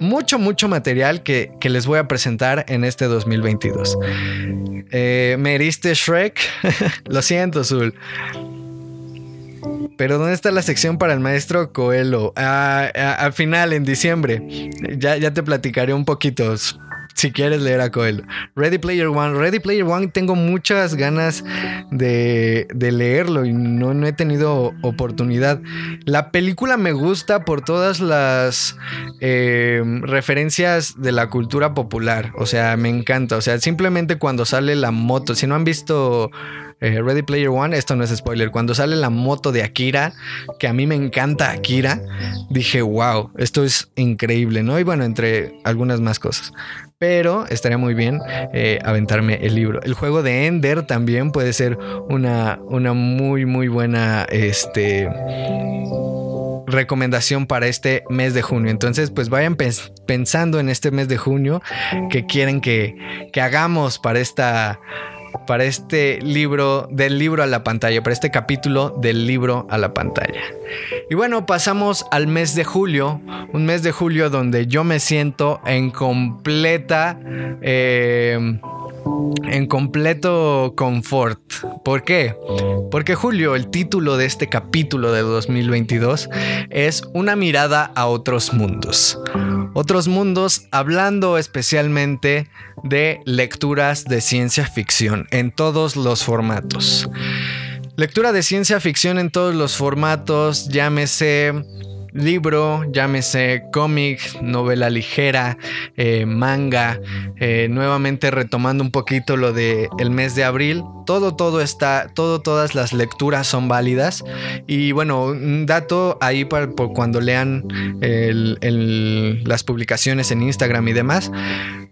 mucho, mucho material que, les voy a presentar en este 2022. Eh, ¿Me heriste Shrek? Lo siento, Pero ¿dónde está la sección para el maestro Coelho? Ah, al final, en diciembre. Ya, ya te platicaré un poquito. Si quieres leer a Coelho. Ready Player One. Ready Player One tengo muchas ganas de, leerlo y no, no, he tenido oportunidad. La película me gusta por todas las eh, referencias de la cultura popular. O sea, me encanta. O sea, simplemente cuando sale la moto. Si no han visto... Eh, Ready Player One, esto no es spoiler, cuando sale la moto de Akira, que a mí me encanta Akira, dije, wow, esto es increíble, ¿no? Y bueno, entre algunas más cosas. Pero estaría muy bien eh, aventarme el libro. El juego de Ender también puede ser una, una muy, muy buena este, recomendación para este mes de junio. Entonces, pues vayan pensando en este mes de junio que quieren que, que hagamos para esta para este libro, del libro a la pantalla, para este capítulo del libro a la pantalla. Y bueno, pasamos al mes de julio, un mes de julio donde yo me siento en completa... Eh, en completo confort. ¿Por qué? Porque Julio, el título de este capítulo de 2022 es Una mirada a otros mundos. Otros mundos hablando especialmente de lecturas de ciencia en todos los formatos. Lectura de ciencia ficción en todos los formatos, llámese libro, llámese cómic, novela ligera, eh, manga, eh, nuevamente retomando un poquito lo de el mes de abril, todo, todo está, todo, todas las lecturas son válidas. Y bueno, un dato ahí para, cuando lean las publicaciones en Instagram y demás.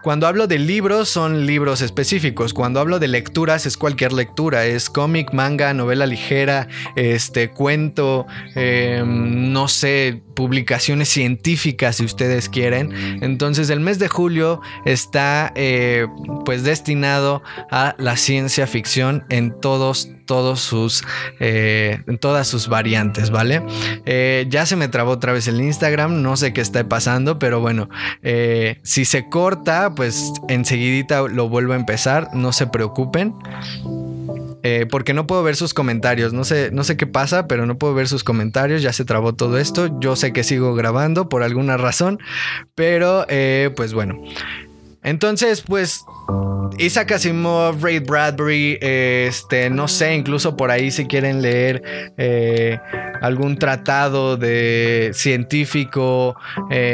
Cuando hablo de libros son libros específicos. Cuando hablo de lecturas es cualquier lectura. Es cómic, manga, novela ligera, este cuento, em, no sé, publicaciones científicas si ustedes quieren. Entonces el mes de julio está eh, pues destinado a la ciencia ficción en todos todos sus eh, en todas sus variantes vale eh, ya se me trabó otra vez el Instagram no sé qué está pasando pero bueno si se corta pues enseguidita lo vuelvo a empezar no se preocupen eh, porque no puedo ver sus comentarios. No sé, no sé qué pasa, pero no puedo ver sus comentarios. Ya se trabó todo esto. Yo sé que sigo grabando por alguna razón, pero eh, pues bueno. Entonces, pues Isaac Asimov, Ray Bradbury, este, no sé, incluso por ahí si quieren leer eh, algún tratado de científico,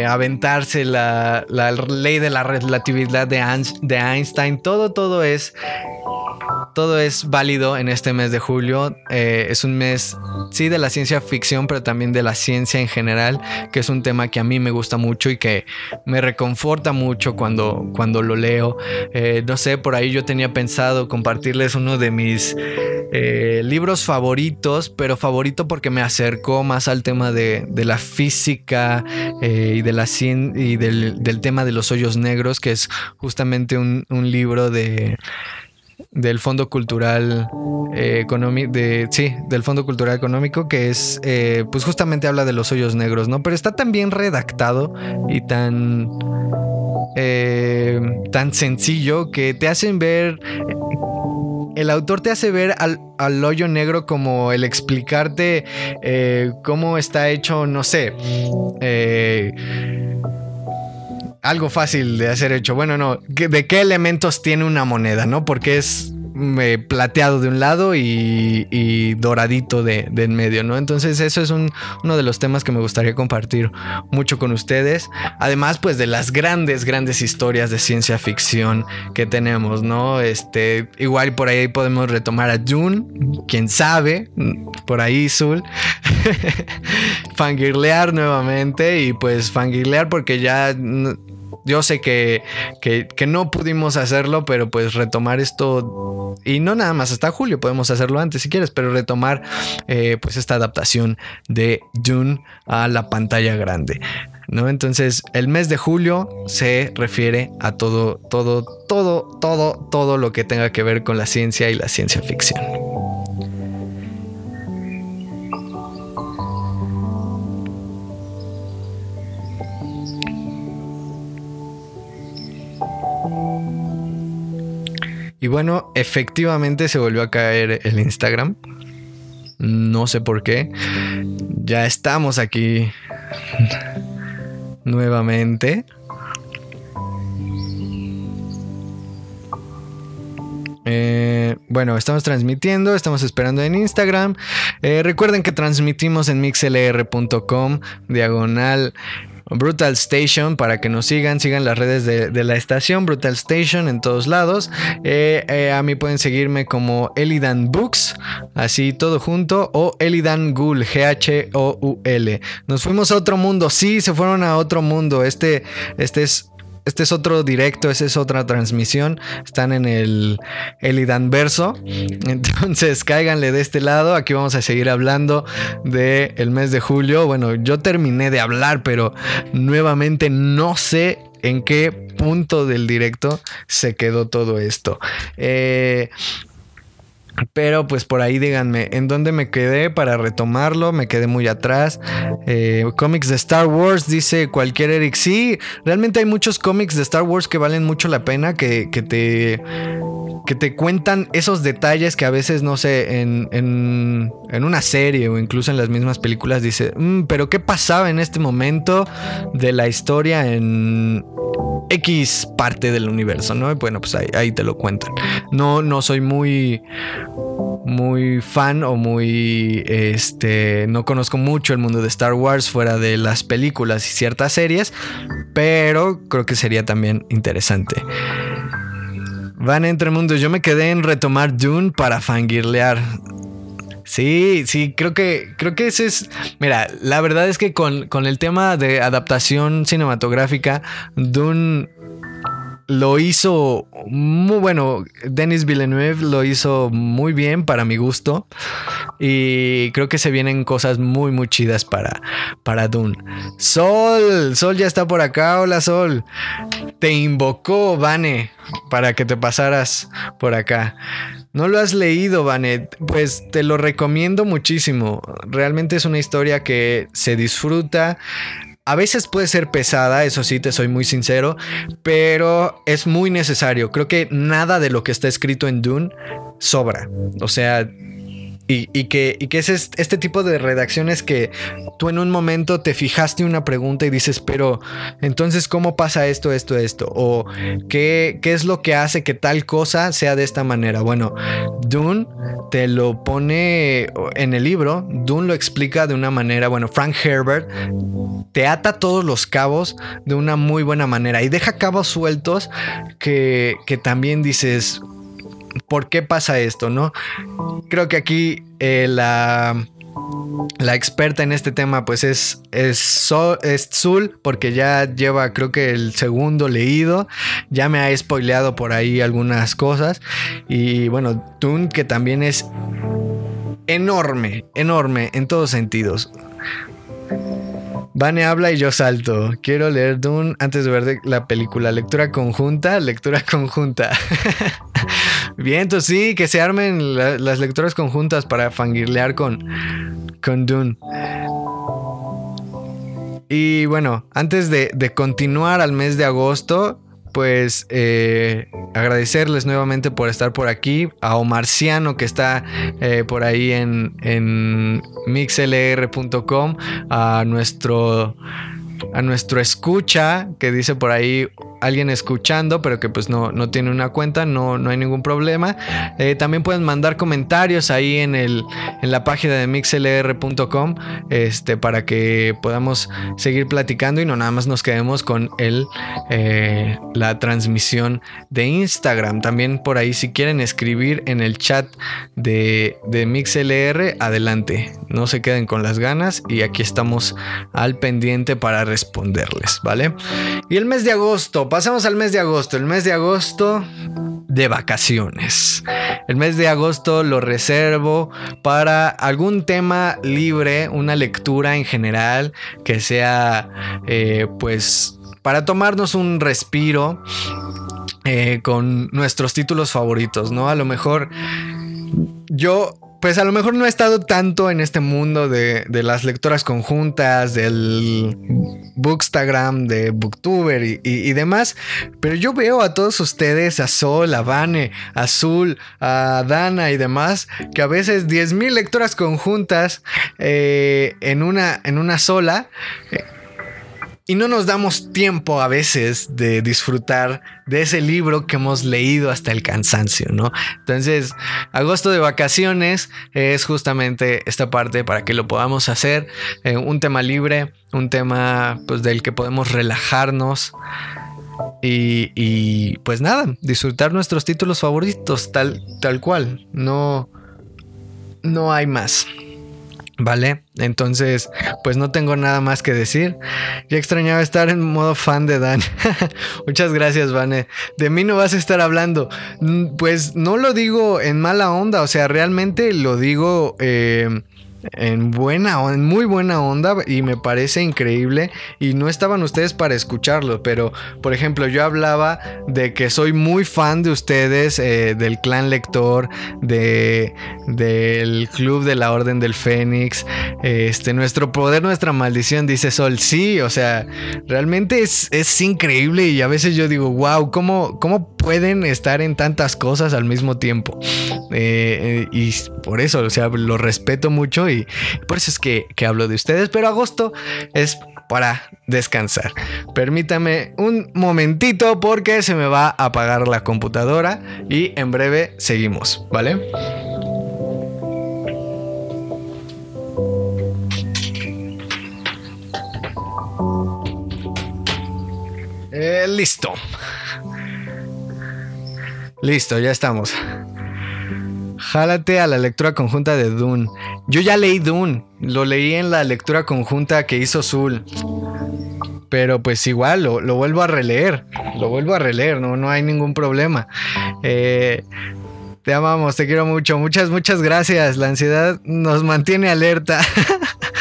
aventarse la, ley de la relatividad de Einstein, todo, todo es todo es válido en este mes de julio. Eh, es un mes, sí, de la ciencia ficción, pero también de la ciencia en general, que es un tema que a mí me gusta mucho y que me reconforta mucho cuando, cuando lo leo. Eh, no sé, por ahí yo tenía pensado compartirles uno de mis eh, libros favoritos, pero favorito porque me acercó más al tema de, la física y, de la y del, tema de los hoyos negros, que es justamente un libro de del Fondo Cultural eh, Económico, sí, del Fondo Cultural Económico, que es, eh, pues justamente habla de los hoyos negros, ¿no? Pero está tan bien redactado y tan, eh, tan sencillo que te hacen ver, el autor te hace ver al, al hoyo negro como el explicarte cómo está hecho, no sé, algo fácil de hacer hecho. Bueno, no, ¿de qué elementos tiene una moneda, no? Porque es mm, plateado de un lado y, doradito de, en medio, ¿no? Entonces eso es uno de los temas que me gustaría compartir mucho con ustedes. Además, pues de las grandes, grandes historias de ciencia ficción que tenemos, ¿no? Este, igual por ahí podemos retomar a June, quién sabe, por ahí Zul. fangirlear nuevamente y pues fangirlear porque ya yo sé que, no pudimos hacerlo, pero pues retomar esto, y no nada más hasta julio, podemos hacerlo antes si quieres, pero retomar eh, pues esta adaptación de Dune a la pantalla grande. ¿No? Entonces, el mes de julio se refiere a todo, todo, todo, todo, todo lo que tenga que ver con la ciencia y la ciencia ficción. Y bueno, efectivamente se volvió a caer el Instagram. No sé por qué. Ya estamos aquí nuevamente. Eh, bueno, estamos transmitiendo, estamos esperando en Instagram. Eh, recuerden que transmitimos en mixlr.com, diagonal Brutal Station para que nos sigan, sigan las redes de, la estación Brutal Station en todos lados. Eh, a mí pueden seguirme como Elidan Books, así todo junto, o Elidan Ghoul, G-H-O-U-L. Nos fuimos a otro mundo, sí, se fueron a otro mundo. Este, este es este es otro directo, esa es otra transmisión. Están en el Elidan Verso. Entonces, cáiganle de este lado. Aquí vamos a seguir hablando del el mes de julio. Bueno, yo terminé de hablar, pero nuevamente no sé en qué punto del directo se quedó todo esto. Eh. Pero pues por ahí díganme, ¿en dónde me quedé para retomarlo? Me quedé muy atrás. Eh, cómics de Star Wars, dice cualquier Eric. Sí, realmente hay muchos cómics de Star Wars que valen mucho la pena, que, que te que te cuentan esos detalles que a veces, no sé, en, en, en una serie o incluso en las mismas películas dice, mm, pero ¿qué pasaba en este momento de la historia en X parte del universo, ¿no? bueno, pues ahí, ahí te lo cuentan. No, no soy muy muy fan o muy este no conozco mucho el mundo de Star Wars fuera de las películas y ciertas series, pero creo que sería también interesante. Van entre mundos. Yo me quedé en retomar Dune para fangirlear. Sí, sí, creo que, creo que ese es. Mira, la verdad es que con, con el tema de adaptación cinematográfica, Dune lo hizo muy bueno. Denis Villeneuve lo hizo muy bien para mi gusto. Y creo que se vienen cosas muy, muy chidas para, para Dune. Sol, Sol ya está por acá. Hola, Sol. Te invocó, Vane, para que te pasaras por acá. No lo has leído, Vanet. Pues te lo recomiendo muchísimo. Realmente es una historia que se disfruta. A veces puede ser pesada, eso sí, te soy muy sincero, pero es muy necesario. Creo que nada de lo que está escrito en Dune sobra. O sea, y, que, es este tipo de redacciones que tú en un momento te fijaste una pregunta y dices, pero entonces, ¿cómo pasa esto, esto, esto? O ¿qué, es lo que hace que tal cosa sea de esta manera? Bueno, Dune te lo pone en el libro, Dune lo explica de una manera, bueno, Frank Herbert te ata todos los cabos de una muy buena manera y deja cabos sueltos que también dices, ¿por qué pasa esto? ¿No? Creo que aquí eh, la, la experta en este tema pues es, es, es, Zul porque ya lleva creo que el segundo leído, ya me ha spoileado por ahí algunas cosas y bueno, Tun que también es enorme, enorme en todos sentidos. Vane habla y yo salto. Quiero leer Dune antes de ver la película. Lectura conjunta, lectura conjunta. Bien, entonces sí, que se armen las lecturas conjuntas para fangirlear con, con Dune. Y bueno, antes de, continuar al mes de agosto, pues eh, agradecerles nuevamente por estar por aquí. A Omarciano que está eh, por ahí en, en mixlr.com. A nuestro, a nuestro escucha que dice por ahí alguien escuchando, pero que pues no, no tiene una cuenta, no, no hay ningún problema. Eh, también pueden mandar comentarios ahí en, el, en la página de mixlr.com este, para que podamos seguir platicando y no nada más nos quedemos con el, eh, la transmisión de Instagram. También por ahí si quieren escribir en el chat de, de MixLR, adelante. No se queden con las ganas y aquí estamos al pendiente para responderles, ¿vale? Y el mes de agosto, pasamos al mes de agosto. El mes de agosto de vacaciones. El mes de agosto lo reservo para algún tema libre, una lectura en general que sea eh, pues para tomarnos un respiro eh, con nuestros títulos favoritos, ¿no? A lo mejor yo pues a lo mejor no he estado tanto en este mundo de, las lectoras conjuntas, del Bookstagram, de Booktuber y, demás, pero yo veo a todos ustedes, a Sol, a Vane, a Azul, a Dana y demás, que a veces 10.000 lectoras conjuntas eh, en, una, en una sola. Y no nos damos tiempo a veces de disfrutar de ese libro que hemos leído hasta el cansancio, ¿no? Entonces, agosto de vacaciones es justamente esta parte para que lo podamos hacer, eh, un tema libre, un tema pues del que podemos relajarnos. Y, y, pues nada, disfrutar nuestros títulos favoritos tal, tal cual. No, no hay más. ¿Vale? Entonces, pues no tengo nada más que decir. Ya extrañaba estar en modo fan de Dan. Muchas gracias, Vane. De mí no vas a estar hablando. Mm, pues no lo digo en mala onda, o sea, realmente lo digo... Eh, en buena en muy buena onda y me parece increíble y no estaban ustedes para escucharlo, pero por ejemplo yo hablaba de que soy muy fan de ustedes, eh, del clan lector, de, del club de la Orden del Fénix, este, nuestro poder, nuestra maldición, dice Sol, sí, o sea, realmente es, es increíble y a veces yo digo, wow, ¿cómo, ¿cómo pueden estar en tantas cosas al mismo tiempo? Eh, eh, y por eso, o sea, lo respeto mucho por eso es que, hablo de ustedes, pero agosto es para descansar. Permítame un momentito porque se me va a apagar la computadora y en breve seguimos, ¿vale? Eh, listo. Listo, ya estamos. Jálate a la lectura conjunta de Dune. Yo ya leí Dune, lo leí en la lectura conjunta que hizo Zul. Pero pues igual, lo, vuelvo a releer. Lo vuelvo a releer, no, no hay ningún problema. Eh, te amamos, te quiero mucho. Muchas, muchas gracias. La ansiedad nos mantiene alerta.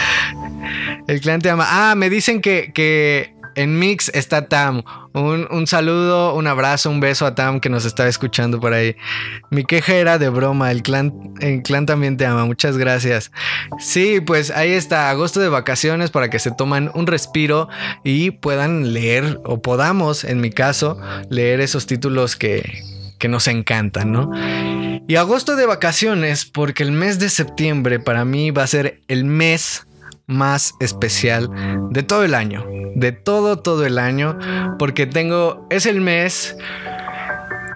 El clan te ama. Ah, me dicen que, que en Mix está Tam. Un, saludo, un abrazo, un beso a Tam que nos está escuchando por ahí. Mi queja era de broma, el clan, el clan también te ama, muchas gracias. Sí, pues ahí está, agosto de vacaciones para que se toman un respiro y puedan leer, o podamos, en mi caso, leer esos títulos que, que nos encantan, ¿no? Y agosto de vacaciones, porque el mes de septiembre para mí va a ser el mes más especial de todo el año. De todo, todo el año. Porque tengo, es el mes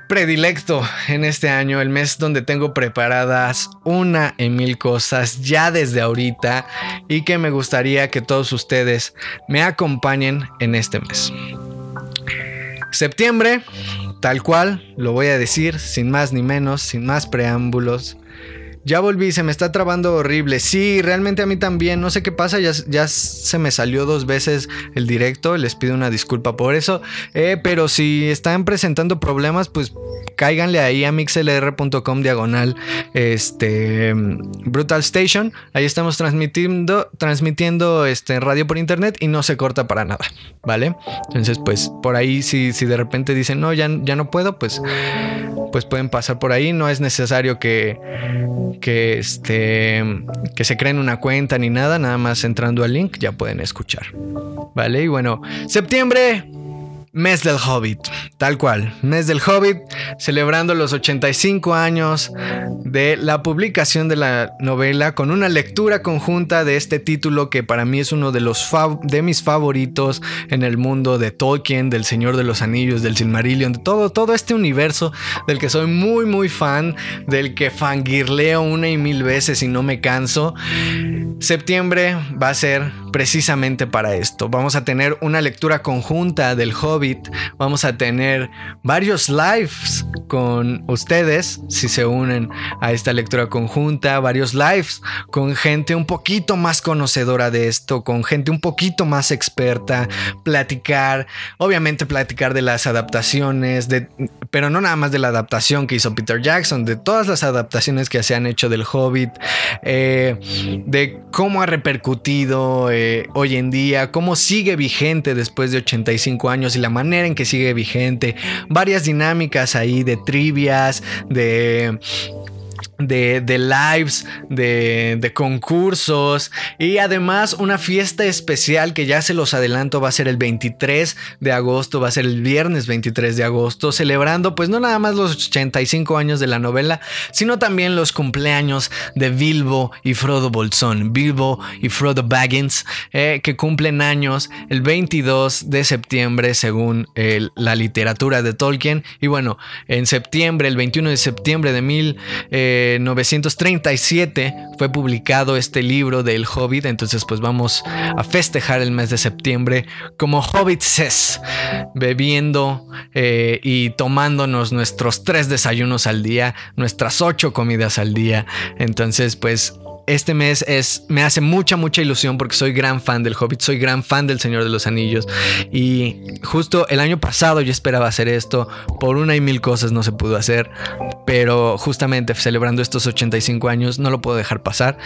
predilecto en este año, el mes donde tengo preparadas una y mil cosas ya desde ahorita y que me gustaría que todos ustedes me acompañen en este mes. Septiembre, tal cual, lo voy a decir sin más ni menos, sin más preámbulos. Ya volví, se me está trabando horrible. Sí, realmente a mí también. No sé qué pasa, ya, ya se me salió dos veces el directo. Les pido una disculpa por eso. Eh, pero si están presentando problemas, pues cáiganle ahí a mixlr.com diagonal este, Brutal Station. Ahí estamos transmitiendo, transmitiendo este, radio por internet y no se corta para nada. ¿Vale? Entonces, pues por ahí, si, si de repente dicen, no, ya, ya no puedo, pues, pues pueden pasar por ahí. No es necesario que que, este, que se creen una cuenta ni nada, nada más entrando al link ya pueden escuchar. ¿Vale? Y bueno, septiembre Mes del Hobbit, tal cual, Mes del Hobbit, celebrando los 85 años de la publicación de la novela con una lectura conjunta de este título que para mí es uno de, los de mis favoritos en el mundo de Tolkien, del Señor de los Anillos, del Silmarillion, de todo, todo este universo del que soy muy muy fan, del que fangirleo una y mil veces y no me canso. Septiembre va a ser precisamente para esto. Vamos a tener una lectura conjunta del Hobbit. Vamos a tener varios lives con ustedes si se unen a esta lectura conjunta. Varios lives con gente un poquito más conocedora de esto, con gente un poquito más experta. Platicar, obviamente platicar de las adaptaciones, de, pero no nada más de la adaptación que hizo Peter Jackson, de todas las adaptaciones que se han hecho del Hobbit, eh, de cómo ha repercutido. Eh, hoy en día, cómo sigue vigente después de 85 años y la manera en que sigue vigente, varias dinámicas ahí de trivias, de de, de lives, de, de, concursos y además una fiesta especial que ya se los adelanto va a ser el 23 de agosto, va a ser el viernes 23 de agosto, celebrando pues no nada más los 85 años de la novela, sino también los cumpleaños de Bilbo y Frodo Bolsón, Bilbo y Frodo Baggins, eh, que cumplen años el 22 de septiembre según la literatura de Tolkien. Y bueno, en septiembre, el 21 de septiembre de mil... Eh, 1937 fue publicado este libro del Hobbit, entonces pues vamos a festejar el mes de septiembre como Hobbitses, bebiendo eh, y tomándonos nuestros tres desayunos al día, nuestras ocho comidas al día, entonces pues este mes es, me hace mucha, mucha ilusión porque soy gran fan del Hobbit, soy gran fan del Señor de los Anillos. Y justo el año pasado yo esperaba hacer esto, por una y mil cosas no se pudo hacer, pero justamente celebrando estos 85 años no lo puedo dejar pasar.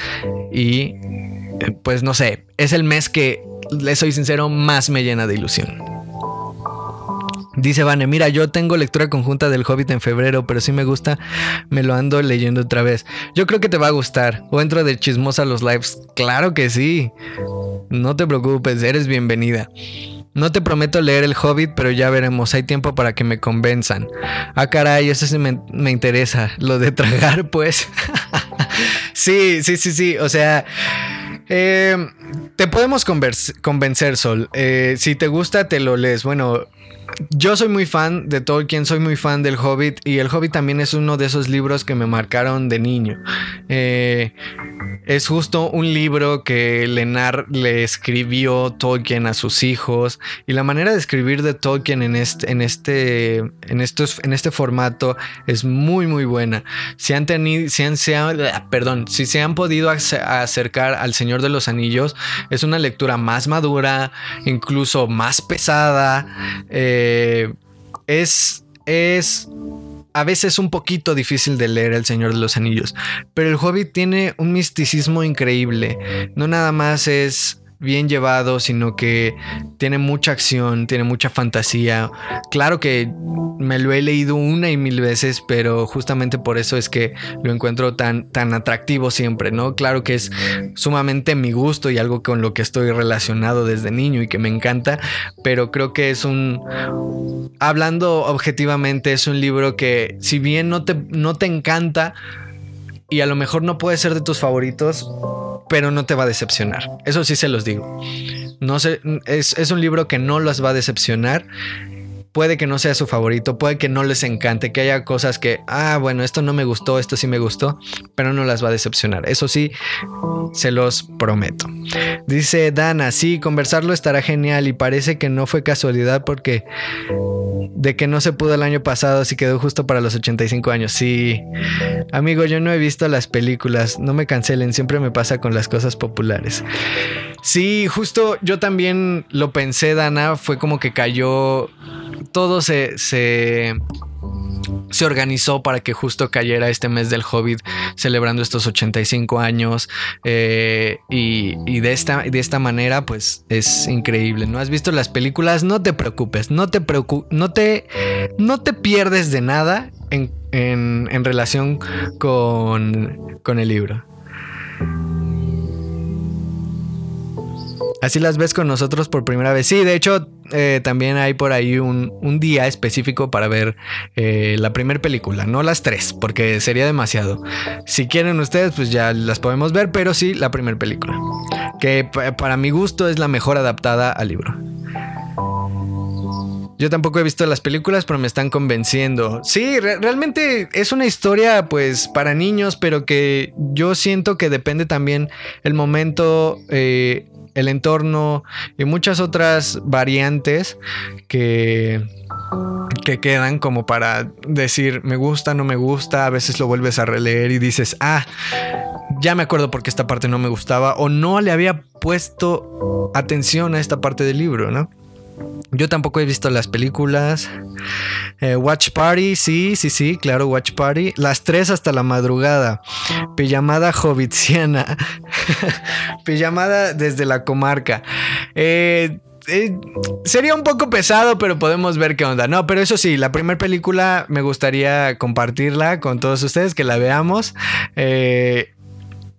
Y pues no sé, es el mes que, le soy sincero, más me llena de ilusión. Dice Vane, mira, yo tengo lectura conjunta del Hobbit en febrero, pero si me gusta, me lo ando leyendo otra vez. Yo creo que te va a gustar. O entro de chismosa los lives. Claro que sí. No te preocupes, eres bienvenida. No te prometo leer el Hobbit, pero ya veremos. Hay tiempo para que me convenzan. Ah, caray, eso sí me, interesa. Lo de tragar, pues. sí, sí, sí, sí. O sea. Eh, te podemos convencer, Sol. Eh, si te gusta, te lo lees. Bueno, yo soy muy fan de Tolkien, soy muy fan del Hobbit y el Hobbit también es uno de esos libros que me marcaron de niño. Eh, es justo un libro que Lenar le escribió Tolkien a sus hijos y la manera de escribir de Tolkien en este, en este, en estos, en este formato es muy muy buena. Si han tenido, si han, perdón, si se han podido acercar al Señor de los Anillos, es una lectura más madura, incluso más pesada. Eh, eh, es, es a veces un poquito difícil de leer El Señor de los Anillos, pero el Hobbit tiene un misticismo increíble. No nada más es bien llevado, sino que tiene mucha acción, tiene mucha fantasía. Claro que me lo he leído una y mil veces, pero justamente por eso es que lo encuentro tan, tan atractivo siempre, ¿no? Claro que es sumamente mi gusto y algo con lo que estoy relacionado desde niño y que me encanta, pero creo que es un... Hablando objetivamente, es un libro que si bien no te, no te encanta, y a lo mejor no puede ser de tus favoritos, pero no te va a decepcionar. Eso sí se los digo. No sé, es, un libro que no los va a decepcionar puede que no sea su favorito, puede que no les encante, que haya cosas que, ah, bueno, esto no me gustó, esto sí me gustó, pero no las va a decepcionar. Eso sí, se los prometo. Dice Dana, sí, conversarlo estará genial y parece que no fue casualidad porque de que no se pudo el año pasado, si quedó justo para los 85 años. Sí, amigo, yo no he visto las películas, no me cancelen, siempre me pasa con las cosas populares. Sí, justo yo también lo pensé, Dana, fue como que cayó todo se, se, organizó para que justo cayera este mes del Hobbit celebrando estos 85 años eh, y, de, esta, de esta manera pues es increíble. ¿No has visto las películas? No te preocupes, no te, no te, no te pierdes de nada en, en relación con, con el libro. Así las ves con nosotros por primera vez. Sí, de hecho, eh, también hay por ahí un, día específico para ver eh, la primera película, no las tres, porque sería demasiado. Si quieren ustedes, pues ya las podemos ver, pero sí la primera película, que para mi gusto es la mejor adaptada al libro. Yo tampoco he visto las películas, pero me están convenciendo. Sí, realmente es una historia pues para niños, pero que yo siento que depende también el momento eh, el entorno y muchas otras variantes que, que quedan como para decir me gusta, no me gusta, a veces lo vuelves a releer y dices, ah, ya me acuerdo porque esta parte no me gustaba o no le había puesto atención a esta parte del libro, ¿no? Yo tampoco he visto las películas. Eh, Watch Party, sí, sí, sí, claro, Watch Party. Las tres hasta la madrugada. Pijamada Hobbitiana. Pijamada desde la comarca. Eh, eh, sería un poco pesado, pero podemos ver qué onda. No, pero eso sí, la primera película me gustaría compartirla con todos ustedes, que la veamos. Eh,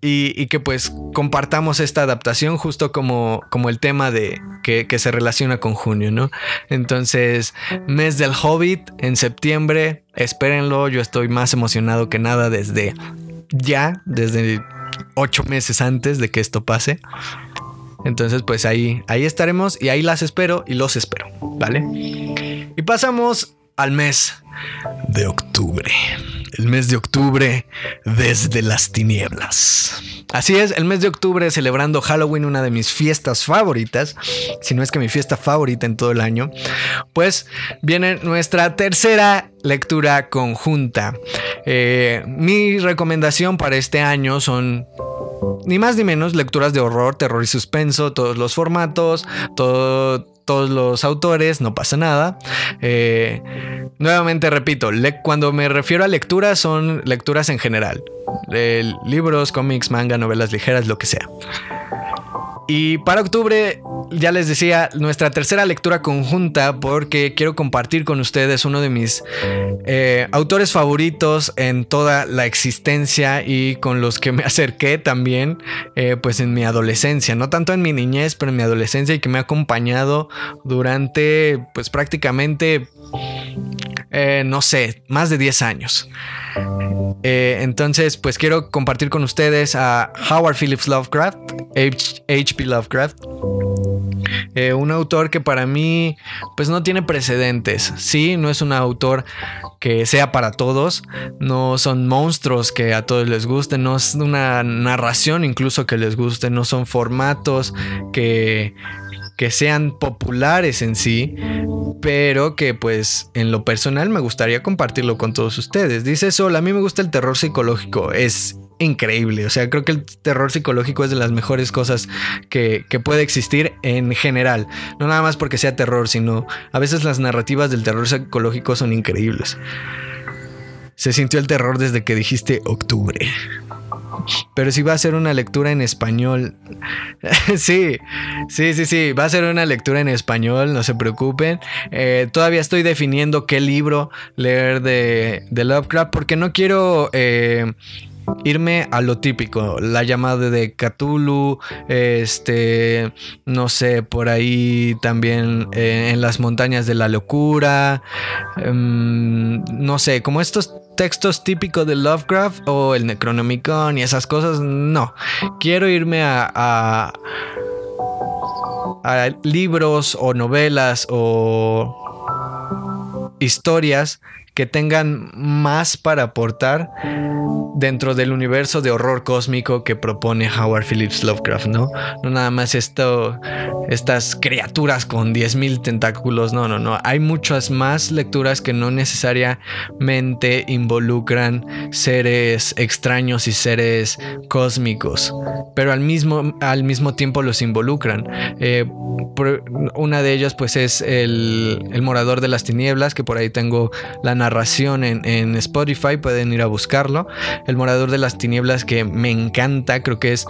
y, que pues compartamos esta adaptación justo como, como el tema de que, que, se relaciona con junio, ¿no? Entonces, mes del Hobbit en septiembre, espérenlo, yo estoy más emocionado que nada desde ya, desde ocho meses antes de que esto pase. Entonces, pues ahí, ahí estaremos y ahí las espero y los espero, ¿vale? Y pasamos al mes de octubre. El mes de octubre desde las tinieblas. Así es, el mes de octubre celebrando Halloween, una de mis fiestas favoritas, si no es que mi fiesta favorita en todo el año, pues viene nuestra tercera lectura conjunta. Eh, mi recomendación para este año son ni más ni menos lecturas de horror, terror y suspenso, todos los formatos, todos los autores, no pasa nada. Eh, nuevamente repito, cuando me refiero a lecturas son lecturas en general. libros, cómics, manga, novelas ligeras, lo que sea. Y para octubre, ya les decía, nuestra tercera lectura conjunta porque quiero compartir con ustedes uno de mis eh, autores favoritos en toda la existencia y con los que me acerqué también, eh, pues en mi adolescencia, no tanto en mi niñez, pero en mi adolescencia y que me ha acompañado durante, pues prácticamente, eh, no sé, más de 10 años. Eh, entonces, pues quiero compartir con ustedes a Howard Phillips Lovecraft, H.P. Lovecraft. Eh, un autor que para mí pues no tiene precedentes, sí, no es un autor que sea para todos, no son monstruos que a todos les gusten, no es una narración incluso que les guste, no son formatos que que sean populares en sí, pero que pues en lo personal me gustaría compartirlo con todos ustedes. Dice Sol, a mí me gusta el terror psicológico, es increíble, o sea, creo que el terror psicológico es de las mejores cosas que, que puede existir en general, no nada más porque sea terror, sino a veces las narrativas del terror psicológico son increíbles. Se sintió el terror desde que dijiste octubre. Pero si va a ser una lectura en español. sí, sí, sí, sí. Va a ser una lectura en español, no se preocupen. Eh, todavía estoy definiendo qué libro leer de, Lovecraft porque no quiero... Eh, irme a lo típico, la llamada de Cthulhu, este, no sé, por ahí también eh, en las montañas de la locura, em, no sé, como estos textos típicos de Lovecraft o el Necronomicon y esas cosas, no. Quiero irme a, a, a libros o novelas o historias que tengan más para aportar dentro del universo de horror cósmico que propone Howard Phillips Lovecraft, ¿no? No nada más esto, estas criaturas con 10.000 tentáculos, no, no, no. Hay muchas más lecturas que no necesariamente involucran seres extraños y seres cósmicos, pero al mismo, al mismo tiempo los involucran. Eh, una de ellas pues es el, el Morador de las Tinieblas, que por ahí tengo la narración en, Spotify, pueden ir a buscarlo. El Morador de las Tinieblas que me encanta, creo que es,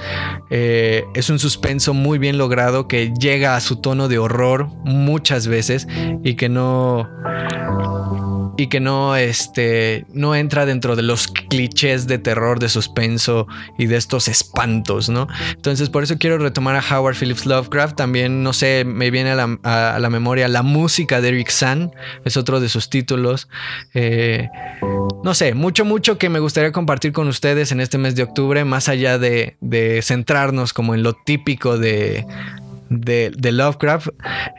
eh, es un suspenso muy bien logrado que llega a su tono de horror muchas veces y que no y que no, este, no entra dentro de los clichés de terror, de suspenso y de estos espantos, ¿no? Entonces por eso quiero retomar a Howard Phillips Lovecraft. También, no sé, me viene a la, memoria la música de Eric San, es otro de sus títulos. Eh, no sé, mucho, mucho que me gustaría compartir con ustedes en este mes de octubre, más allá de, de centrarnos como en lo típico de de, Lovecraft.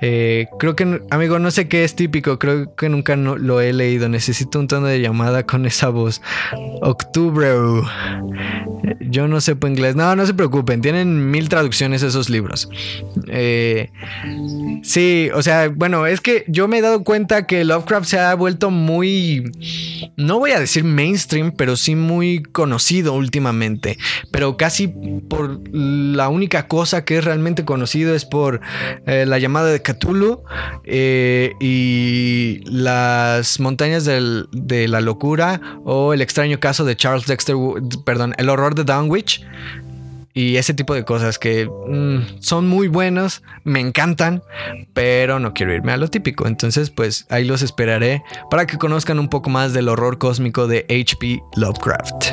Eh, creo que, amigo, no sé qué es típico, creo que nunca lo he leído. Necesito un tono de llamada con esa voz. Octubre. Yo no sé inglés. No, no se preocupen, tienen mil traducciones esos libros. Eh, sí, o sea, bueno, es que yo me he dado cuenta que Lovecraft se ha vuelto muy, no voy a decir mainstream, pero sí muy conocido últimamente. Pero casi por la única cosa que es realmente conocido es por eh, la llamada de Cthulhu eh, y las montañas de la locura o el extraño caso de Charles Dexter, perdón, el horror de Dunwich. y ese tipo de cosas que mm, son muy buenos, me encantan, pero no quiero irme a lo típico. Entonces, pues ahí los esperaré para que conozcan un poco más del horror cósmico de H.P. Lovecraft.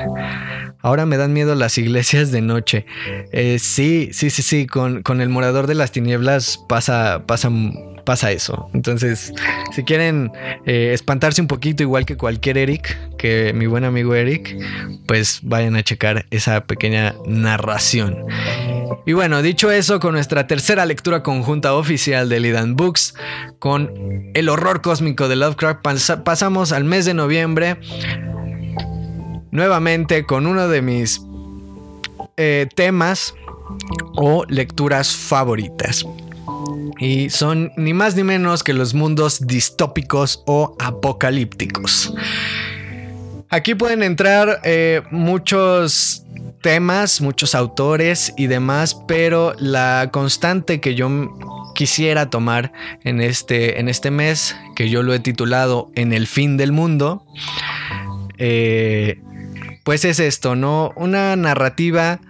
Ahora me dan miedo las iglesias de noche. Eh, sí, sí, sí, sí. Con, con, el morador de las tinieblas pasa, pasa pasa eso. Entonces, si quieren eh, espantarse un poquito, igual que cualquier Eric, que mi buen amigo Eric, pues vayan a checar esa pequeña narración. Y bueno, dicho eso, con nuestra tercera lectura conjunta oficial de Lidan Books, con el horror cósmico de Lovecraft, pasamos al mes de noviembre, nuevamente con uno de mis eh, temas o lecturas favoritas. Y son ni más ni menos que los mundos distópicos o apocalípticos. Aquí pueden entrar eh, muchos temas, muchos autores y demás, pero la constante que yo quisiera tomar en este, en este mes, que yo lo he titulado En el fin del mundo, eh, pues es esto, ¿no? Una narrativa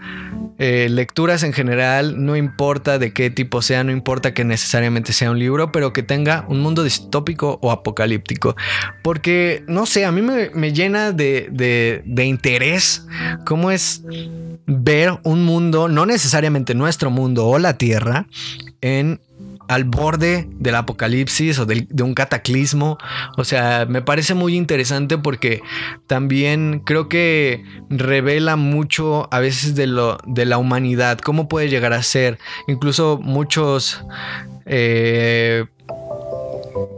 eh, lecturas en general, no importa de qué tipo sea, no importa que necesariamente sea un libro, pero que tenga un mundo distópico o apocalíptico. Porque, no sé, a mí me, llena de, de interés cómo es ver un mundo, no necesariamente nuestro mundo o la Tierra, en al borde del apocalipsis o de, un cataclismo. O sea, me parece muy interesante porque también creo que revela mucho a veces de, lo, de la humanidad, cómo puede llegar a ser. Incluso muchos eh,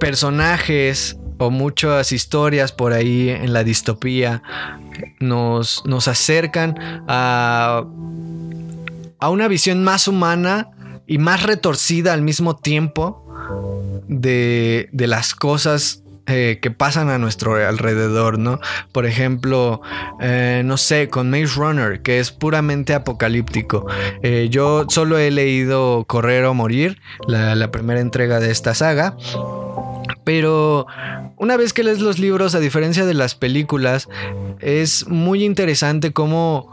personajes o muchas historias por ahí en la distopía nos, nos acercan a, a una visión más humana y más retorcida al mismo tiempo de, las cosas eh, que pasan a nuestro alrededor, ¿no? Por ejemplo, eh, no sé, con Maze Runner, que es puramente apocalíptico. Eh, yo solo he leído Correr o Morir, la primera entrega de esta saga. Pero una vez que lees los libros, a diferencia de las películas, es muy interesante cómo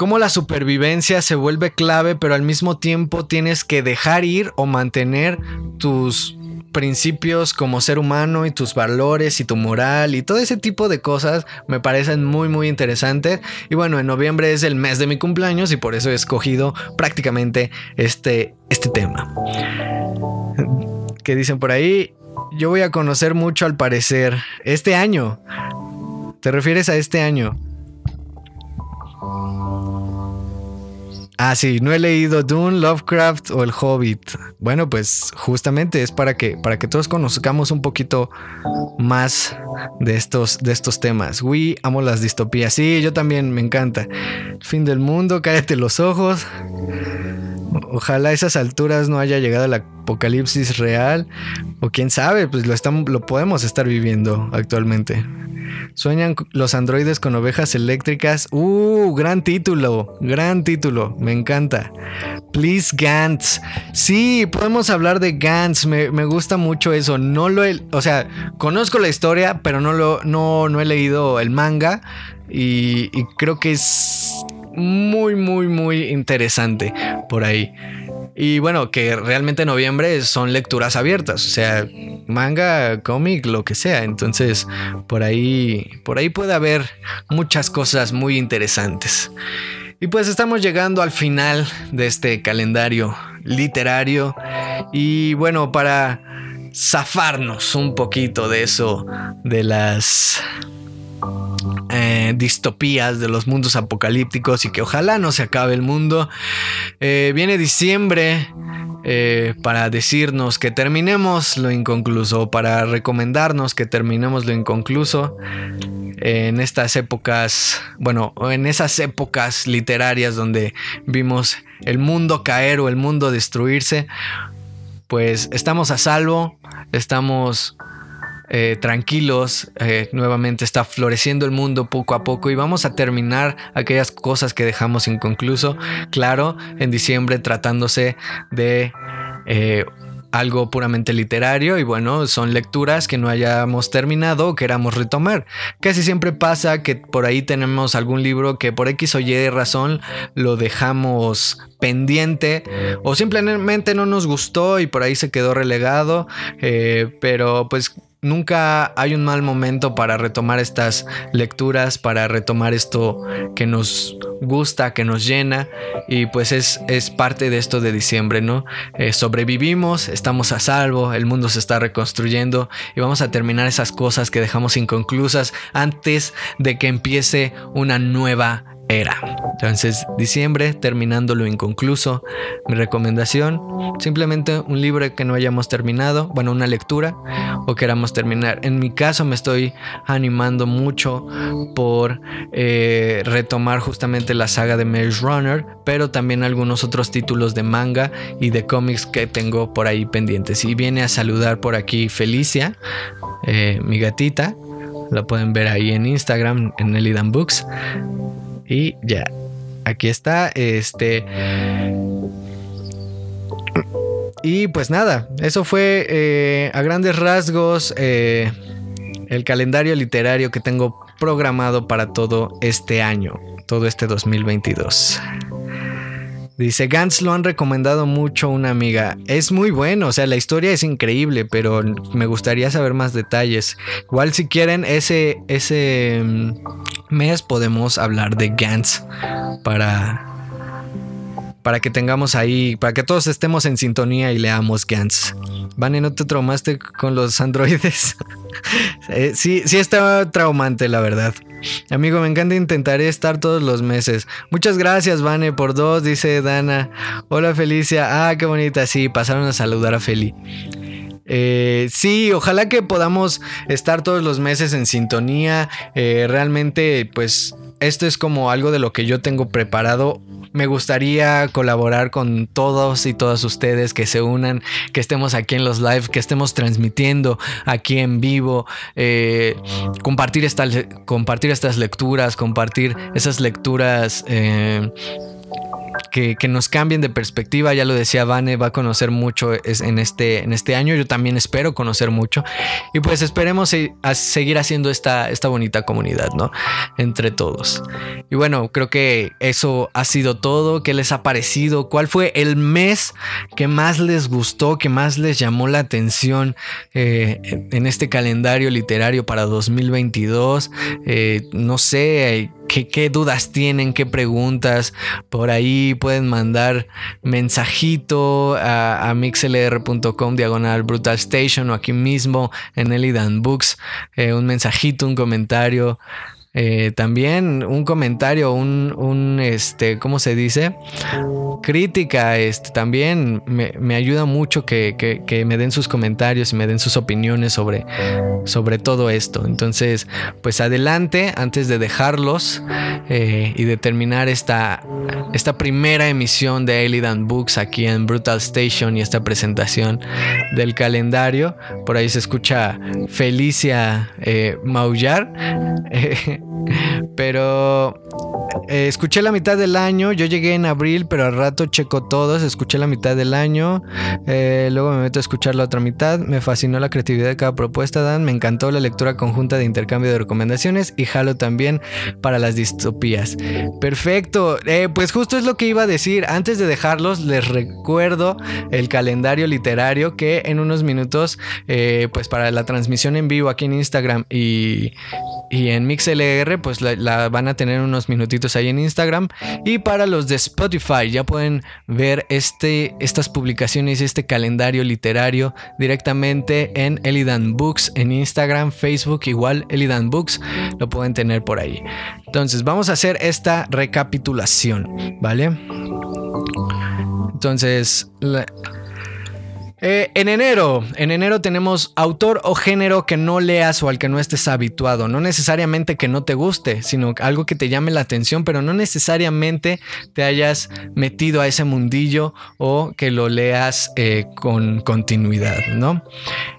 cómo la supervivencia se vuelve clave, pero al mismo tiempo tienes que dejar ir o mantener tus principios como ser humano y tus valores y tu moral y todo ese tipo de cosas me parecen muy muy interesantes. Y bueno en noviembre es el mes de mi cumpleaños y por eso he escogido prácticamente este, este tema. Que dicen por ahí yo voy a conocer mucho al parecer este año. Te refieres a este año Ah, sí, no he leído Dune, Lovecraft o El Hobbit. Bueno, pues justamente es para que, para que todos conozcamos un poquito más de estos, de estos temas. Uy, amo las distopías. Sí, yo también me encanta. fin del mundo, cállate los ojos. Ojalá a esas alturas no haya llegado el apocalipsis real. O quién sabe, pues lo, lo podemos estar viviendo actualmente. Sueñan los androides con ovejas eléctricas. Uh, gran título, gran título, me encanta. Please Gantz. Sí, podemos hablar de Gantz, me, gusta mucho eso. No lo he, o sea, conozco la historia, pero no lo, no, no he leído el manga y creo que es muy, muy, muy interesante por ahí. Y bueno, que realmente en noviembre son lecturas abiertas, o sea, manga, cómic, lo que sea. Entonces, por ahí, por ahí puede haber muchas cosas muy interesantes. Y pues estamos llegando al final de este calendario literario. Y bueno, para zafarnos un poquito de eso, de las eh, distopías de los mundos apocalípticos y que ojalá no se acabe el mundo. Eh, viene diciembre eh, para decirnos que terminemos lo inconcluso, para recomendarnos que terminemos lo inconcluso en estas épocas, bueno, en esas épocas literarias donde vimos el mundo caer o el mundo destruirse, pues estamos a salvo, estamos eh, tranquilos, eh, nuevamente está floreciendo el mundo poco a poco y vamos a terminar aquellas cosas que dejamos inconcluso, claro, en diciembre tratándose de... Eh, algo puramente literario y bueno, son lecturas que no hayamos terminado o queramos retomar. Casi siempre pasa que por ahí tenemos algún libro que por X o Y razón lo dejamos pendiente o simplemente no nos gustó y por ahí se quedó relegado, pero pues nunca hay un mal momento para retomar estas lecturas, para retomar esto que nos gusta, que nos llena y pues es, es parte de esto de diciembre, ¿no? Eh, sobrevivimos, estamos a salvo, el mundo se está reconstruyendo y vamos a terminar esas cosas que dejamos inconclusas antes de que empiece una nueva era. Entonces, diciembre, terminando lo inconcluso. Mi recomendación, simplemente un libro que no hayamos terminado, bueno, una lectura o queramos terminar. En mi caso me estoy animando mucho por eh, retomar justamente la saga de Maze Runner, pero también algunos otros títulos de manga y de cómics que tengo por ahí pendientes. Y viene a saludar por aquí Felicia, eh, mi gatita. La pueden ver ahí en Instagram, en Elidan Books. Y ya, aquí está. Este. Y pues nada, eso fue eh, a grandes rasgos eh, el calendario literario que tengo programado para todo este año, todo este 2022. Dice, Gantz lo han recomendado mucho una amiga. Es muy bueno, o sea, la historia es increíble, pero me gustaría saber más detalles. Igual si quieren, ese, ese mm, mes podemos hablar de Gantz para, para que tengamos ahí, para que todos estemos en sintonía y leamos Gantz. Vane, ¿no te traumaste con los androides? Eh, sí, sí está traumante, la verdad. Amigo, me encanta, intentaré estar todos los meses. Muchas gracias, Vane, por dos, dice Dana. Hola, Felicia. Ah, qué bonita. Sí, pasaron a saludar a Feli. Eh, sí, ojalá que podamos estar todos los meses en sintonía. Eh, realmente, pues, esto es como algo de lo que yo tengo preparado me gustaría colaborar con todos y todas ustedes que se unan, que estemos aquí en los live, que estemos transmitiendo aquí en vivo, eh, compartir, compartir estas lecturas, compartir esas lecturas. Eh, que, nos cambien de perspectiva. Ya lo decía Vane, va a conocer mucho en este, en este año. Yo también espero conocer mucho. Y pues esperemos seguir haciendo esta, esta bonita comunidad, ¿no? Entre todos. Y bueno, creo que eso ha sido todo. ¿Qué les ha parecido? ¿Cuál fue el mes que más les gustó, que más les llamó la atención eh, en este calendario literario para 2022? Eh, no sé qué, dudas tienen, qué preguntas. Por ahí pueden mandar mensajito a, mixlr.com diagonal brutal station o aquí mismo en Elidan Books. Eh, un mensajito, un comentario. Eh, también un comentario, un, este, ¿cómo se dice? Crítica, este, también me, ayuda mucho que, me den sus comentarios y me den sus opiniones sobre, sobre todo esto. Entonces, pues adelante, antes de dejarlos eh, y de terminar esta, esta primera emisión de Elidan Books aquí en Brutal Station y esta presentación del calendario, por ahí se escucha Felicia eh, maullar. Pero eh, escuché la mitad del año. Yo llegué en abril, pero al rato checo todos. Escuché la mitad del año. Eh, luego me meto a escuchar la otra mitad. Me fascinó la creatividad de cada propuesta, Dan. Me encantó la lectura conjunta de intercambio de recomendaciones. Y jalo también para las distopías. Perfecto. Eh, pues justo es lo que iba a decir. Antes de dejarlos, les recuerdo el calendario literario que en unos minutos, pues para la transmisión en vivo aquí en Instagram y, y en MixLR, pues la van a tener unos minutitos ahí en Instagram. Y para los de Spotify ya pueden ver este, estas publicaciones, este calendario literario directamente en Elidan Books, en Instagram, Facebook, igual Elidan Books, lo pueden tener por ahí. Entonces vamos a hacer esta recapitulación, ¿vale? Entonces... Eh, en enero, en enero tenemos autor o género que no leas o al que no estés habituado. No necesariamente que no te guste, sino algo que te llame la atención, pero no necesariamente te hayas metido a ese mundillo o que lo leas eh, con continuidad, ¿no?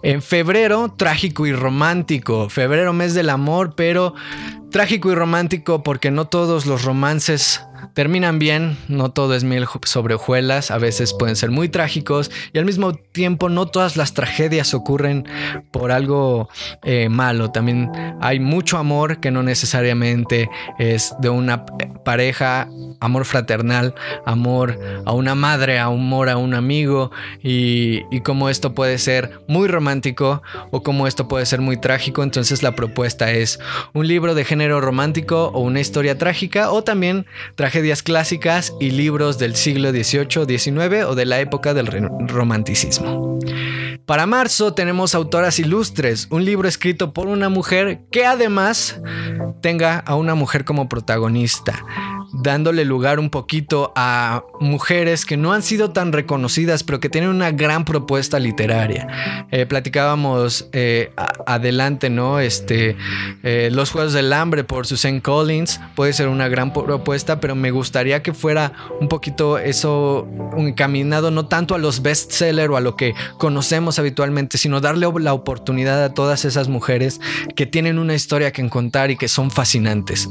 En febrero, trágico y romántico. Febrero, mes del amor, pero Trágico y romántico porque no todos los romances terminan bien, no todo es miel sobre hojuelas, a veces pueden ser muy trágicos y al mismo tiempo no todas las tragedias ocurren por algo eh, malo, también hay mucho amor que no necesariamente es de una pareja, amor fraternal, amor a una madre, amor a un amigo y, y como esto puede ser muy romántico o como esto puede ser muy trágico, entonces la propuesta es un libro de género romántico o una historia trágica o también tragedias clásicas y libros del siglo XVIII, XIX o de la época del romanticismo. Para marzo tenemos Autoras Ilustres, un libro escrito por una mujer que además tenga a una mujer como protagonista dándole lugar un poquito a mujeres que no han sido tan reconocidas, pero que tienen una gran propuesta literaria. Eh, platicábamos eh, adelante, ¿no? Este, eh, Los Juegos del Hambre por Susan Collins puede ser una gran propuesta, pero me gustaría que fuera un poquito eso encaminado no tanto a los bestsellers o a lo que conocemos habitualmente, sino darle la oportunidad a todas esas mujeres que tienen una historia que contar y que son fascinantes.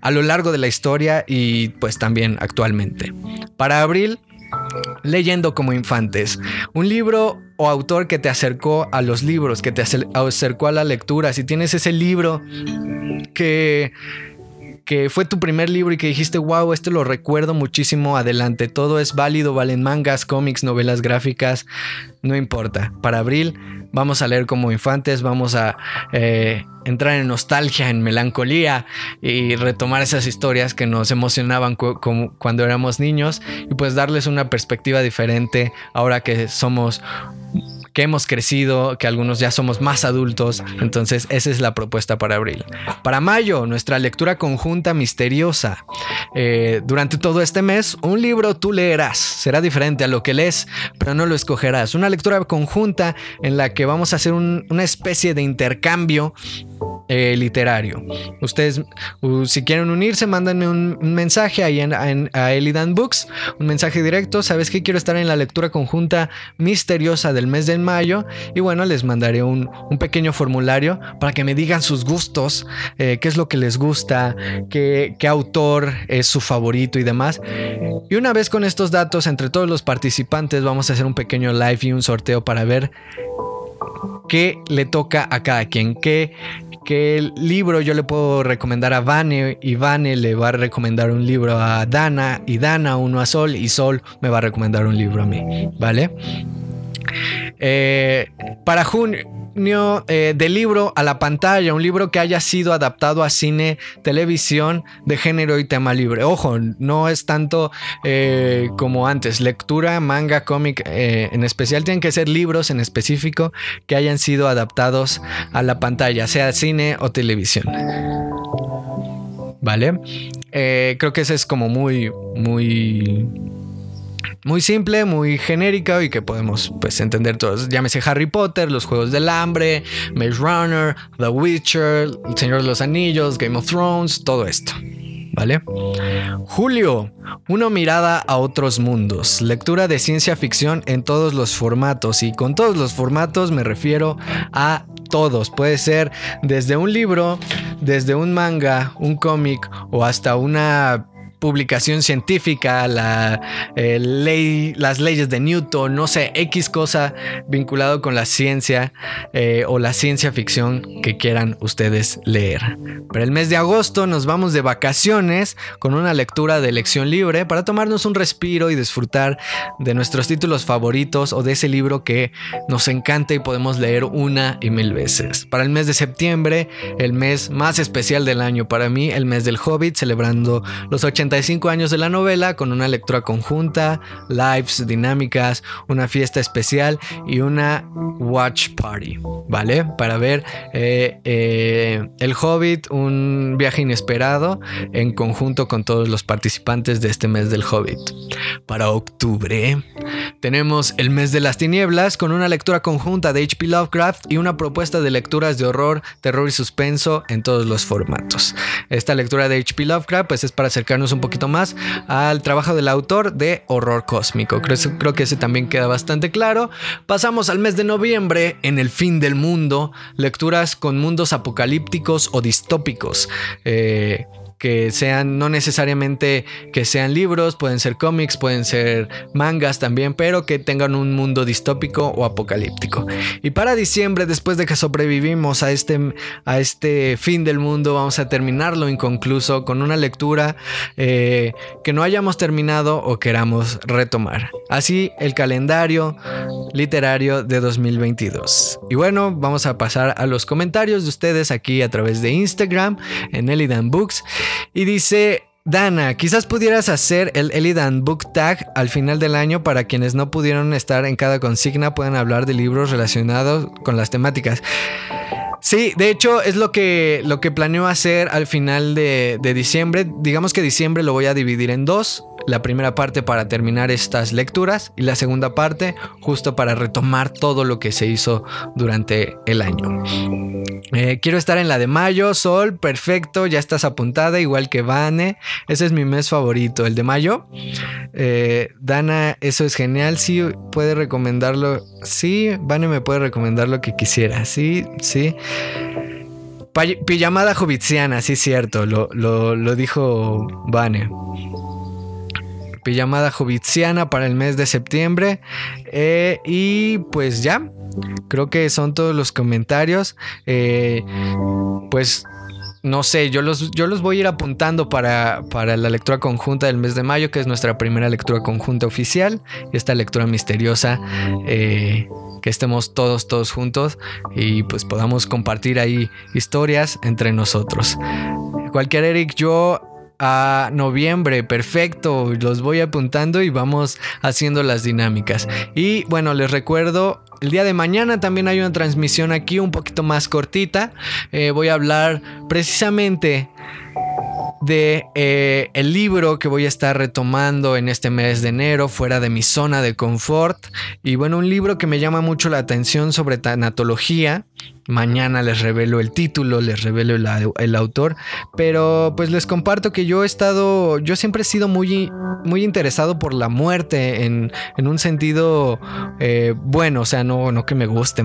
A lo largo de la historia y pues también actualmente. Para abril, Leyendo como infantes, un libro o autor que te acercó a los libros, que te acercó a la lectura. Si tienes ese libro que que fue tu primer libro y que dijiste, wow, este lo recuerdo muchísimo, adelante, todo es válido, valen mangas, cómics, novelas gráficas, no importa. Para abril vamos a leer como infantes, vamos a eh, entrar en nostalgia, en melancolía y retomar esas historias que nos emocionaban cuando éramos niños y pues darles una perspectiva diferente ahora que somos que hemos crecido, que algunos ya somos más adultos. Entonces, esa es la propuesta para abril. Para mayo, nuestra lectura conjunta misteriosa. Eh, durante todo este mes, un libro tú leerás. Será diferente a lo que lees, pero no lo escogerás. Una lectura conjunta en la que vamos a hacer una especie de intercambio eh, literario. Ustedes, si quieren unirse, mándenme un, mensaje ahí en, a Elidan Books, un mensaje directo. Sabes que quiero estar en la lectura conjunta misteriosa del mes de mayo. Y bueno, les mandaré un, pequeño formulario para que me digan sus gustos, eh, qué es lo que les gusta, qué, qué autor es su favorito y demás. Y una vez con estos datos, entre todos los participantes, vamos a hacer un pequeño live y un sorteo para ver qué le toca a cada quien, qué, qué libro yo le puedo recomendar a Vane y Vane le va a recomendar un libro a Dana y Dana uno a Sol y Sol me va a recomendar un libro a mí, ¿vale? Eh, para junio, eh, del libro a la pantalla, un libro que haya sido adaptado a cine, televisión, de género y tema libre. Ojo, no es tanto eh, como antes, lectura, manga, cómic, en especial tienen que ser libros en específico que hayan sido adaptados a la pantalla, sea cine o televisión. ¿Vale? creo que ese es como muy, muy muy simple, muy genérica y que podemos pues entender todos. Llámese Harry Potter, los Juegos del Hambre, Maze Runner, The Witcher, El Señor de los Anillos, Game of Thrones, todo esto. ¿Vale? Julio, una mirada a otros mundos. Lectura de ciencia ficción en todos los formatos. Y con todos los formatos me refiero a todos. Puede ser desde un libro, desde un manga, un cómic o hasta una publicación científica, la eh, ley, las leyes de Newton, no sé, X cosa vinculado con la ciencia eh, o la ciencia ficción que quieran ustedes leer. Pero el mes de agosto nos vamos de vacaciones con una lectura de elección libre para tomarnos un respiro y disfrutar de nuestros títulos favoritos o de ese libro que nos encanta y podemos leer una y mil veces. Para el mes de septiembre, el mes más especial del año para mí, el mes del Hobbit, celebrando los 80 años de la novela con una lectura conjunta, lives dinámicas, una fiesta especial y una watch party, ¿vale? Para ver eh, eh, El Hobbit, un viaje inesperado en conjunto con todos los participantes de este mes del Hobbit. Para octubre tenemos el mes de las tinieblas con una lectura conjunta de HP Lovecraft y una propuesta de lecturas de horror, terror y suspenso en todos los formatos. Esta lectura de HP Lovecraft pues es para acercarnos un poquito más al trabajo del autor de Horror Cósmico. Creo, creo que ese también queda bastante claro. Pasamos al mes de noviembre, en el fin del mundo, lecturas con mundos apocalípticos o distópicos. Eh, que sean, no necesariamente que sean libros, pueden ser cómics, pueden ser mangas también, pero que tengan un mundo distópico o apocalíptico. Y para diciembre, después de que sobrevivimos a este, a este fin del mundo, vamos a terminarlo inconcluso con una lectura eh, que no hayamos terminado o queramos retomar. Así el calendario literario de 2022. Y bueno, vamos a pasar a los comentarios de ustedes aquí a través de Instagram en Elidan Books. Y dice, Dana, quizás pudieras hacer el Elidan Book Tag al final del año para quienes no pudieron estar en cada consigna puedan hablar de libros relacionados con las temáticas. Sí, de hecho es lo que, lo que planeo hacer al final de, diciembre. Digamos que diciembre lo voy a dividir en dos la primera parte para terminar estas lecturas y la segunda parte justo para retomar todo lo que se hizo durante el año. Eh, quiero estar en la de mayo, Sol, perfecto, ya estás apuntada, igual que Vane. Ese es mi mes favorito, el de mayo. Eh, Dana, eso es genial, sí, puede recomendarlo. Sí, Vane me puede recomendar lo que quisiera, sí, sí. Pijamada Jovitziana, sí, cierto, lo, lo dijo Vane pijamada jovitziana para el mes de septiembre. Eh, y pues ya, creo que son todos los comentarios. Eh, pues no sé, yo los, yo los voy a ir apuntando para, para, la lectura conjunta del mes de mayo, que es nuestra primera lectura conjunta oficial. Esta lectura misteriosa, eh, que estemos todos, todos juntos y pues podamos compartir ahí historias entre nosotros. Cualquier Eric, yo a noviembre, perfecto, los voy apuntando y vamos haciendo las dinámicas. Y bueno, les recuerdo el día de mañana también hay una transmisión aquí un poquito más cortita. Eh, voy a hablar precisamente de eh, el libro que voy a estar retomando en este mes de enero fuera de mi zona de confort. Y bueno un libro que me llama mucho la atención sobre tanatología Mañana les revelo el título, les revelo el, autor, pero pues les comparto que yo he estado, yo siempre he sido muy, muy interesado por la muerte en, un sentido eh, bueno, o sea, no, no que me guste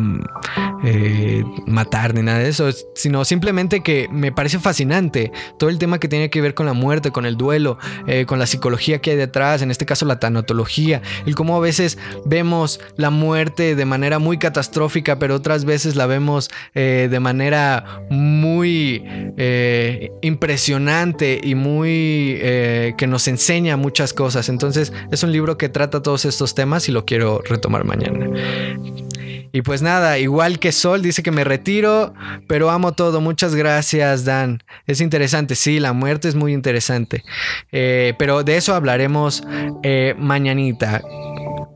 eh, matar ni nada de eso, sino simplemente que me parece fascinante todo el tema que tiene que ver con la muerte, con el duelo, eh, con la psicología que hay detrás, en este caso la tanatología, el cómo a veces vemos la muerte de manera muy catastrófica, pero otras veces la vemos eh, de manera muy eh, impresionante y muy eh, que nos enseña muchas cosas. Entonces es un libro que trata todos estos temas y lo quiero retomar mañana. Y pues nada, igual que Sol dice que me retiro, pero amo todo. Muchas gracias, Dan. Es interesante, sí, la muerte es muy interesante. pero de eso hablaremos mañanita.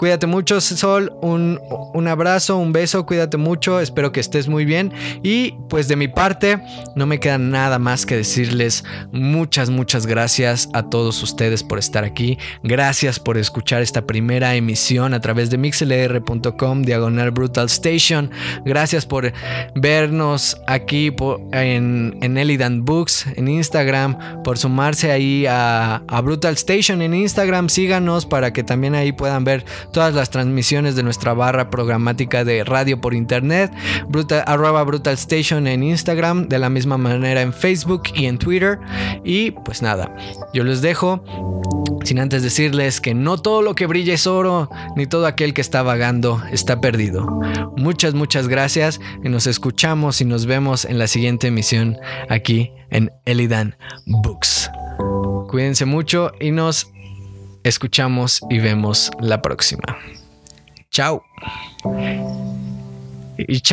Cuídate mucho, Sol. Un, un, abrazo, un beso. Cuídate mucho. Espero que estés muy bien. Y pues de mi parte, no me queda nada más que decirles muchas, muchas gracias a todos ustedes por estar aquí. Gracias por escuchar esta primera emisión a través de mixlr.com, diagonal Brutal Station. Gracias por vernos aquí en, en Elidan Books, en Instagram, por sumarse ahí a, a Brutal Station en Instagram. Síganos para que también ahí puedan ver todas las transmisiones de nuestra barra programática de radio por internet, brutal, arroba Brutal Station en Instagram, de la misma manera en Facebook y en Twitter. Y pues nada, yo les dejo. Sin antes decirles que no todo lo que brilla es oro, ni todo aquel que está vagando está perdido. Muchas, muchas gracias y nos escuchamos y nos vemos en la siguiente emisión aquí en Elidan Books. Cuídense mucho y nos escuchamos y vemos la próxima. Chao. Y chao.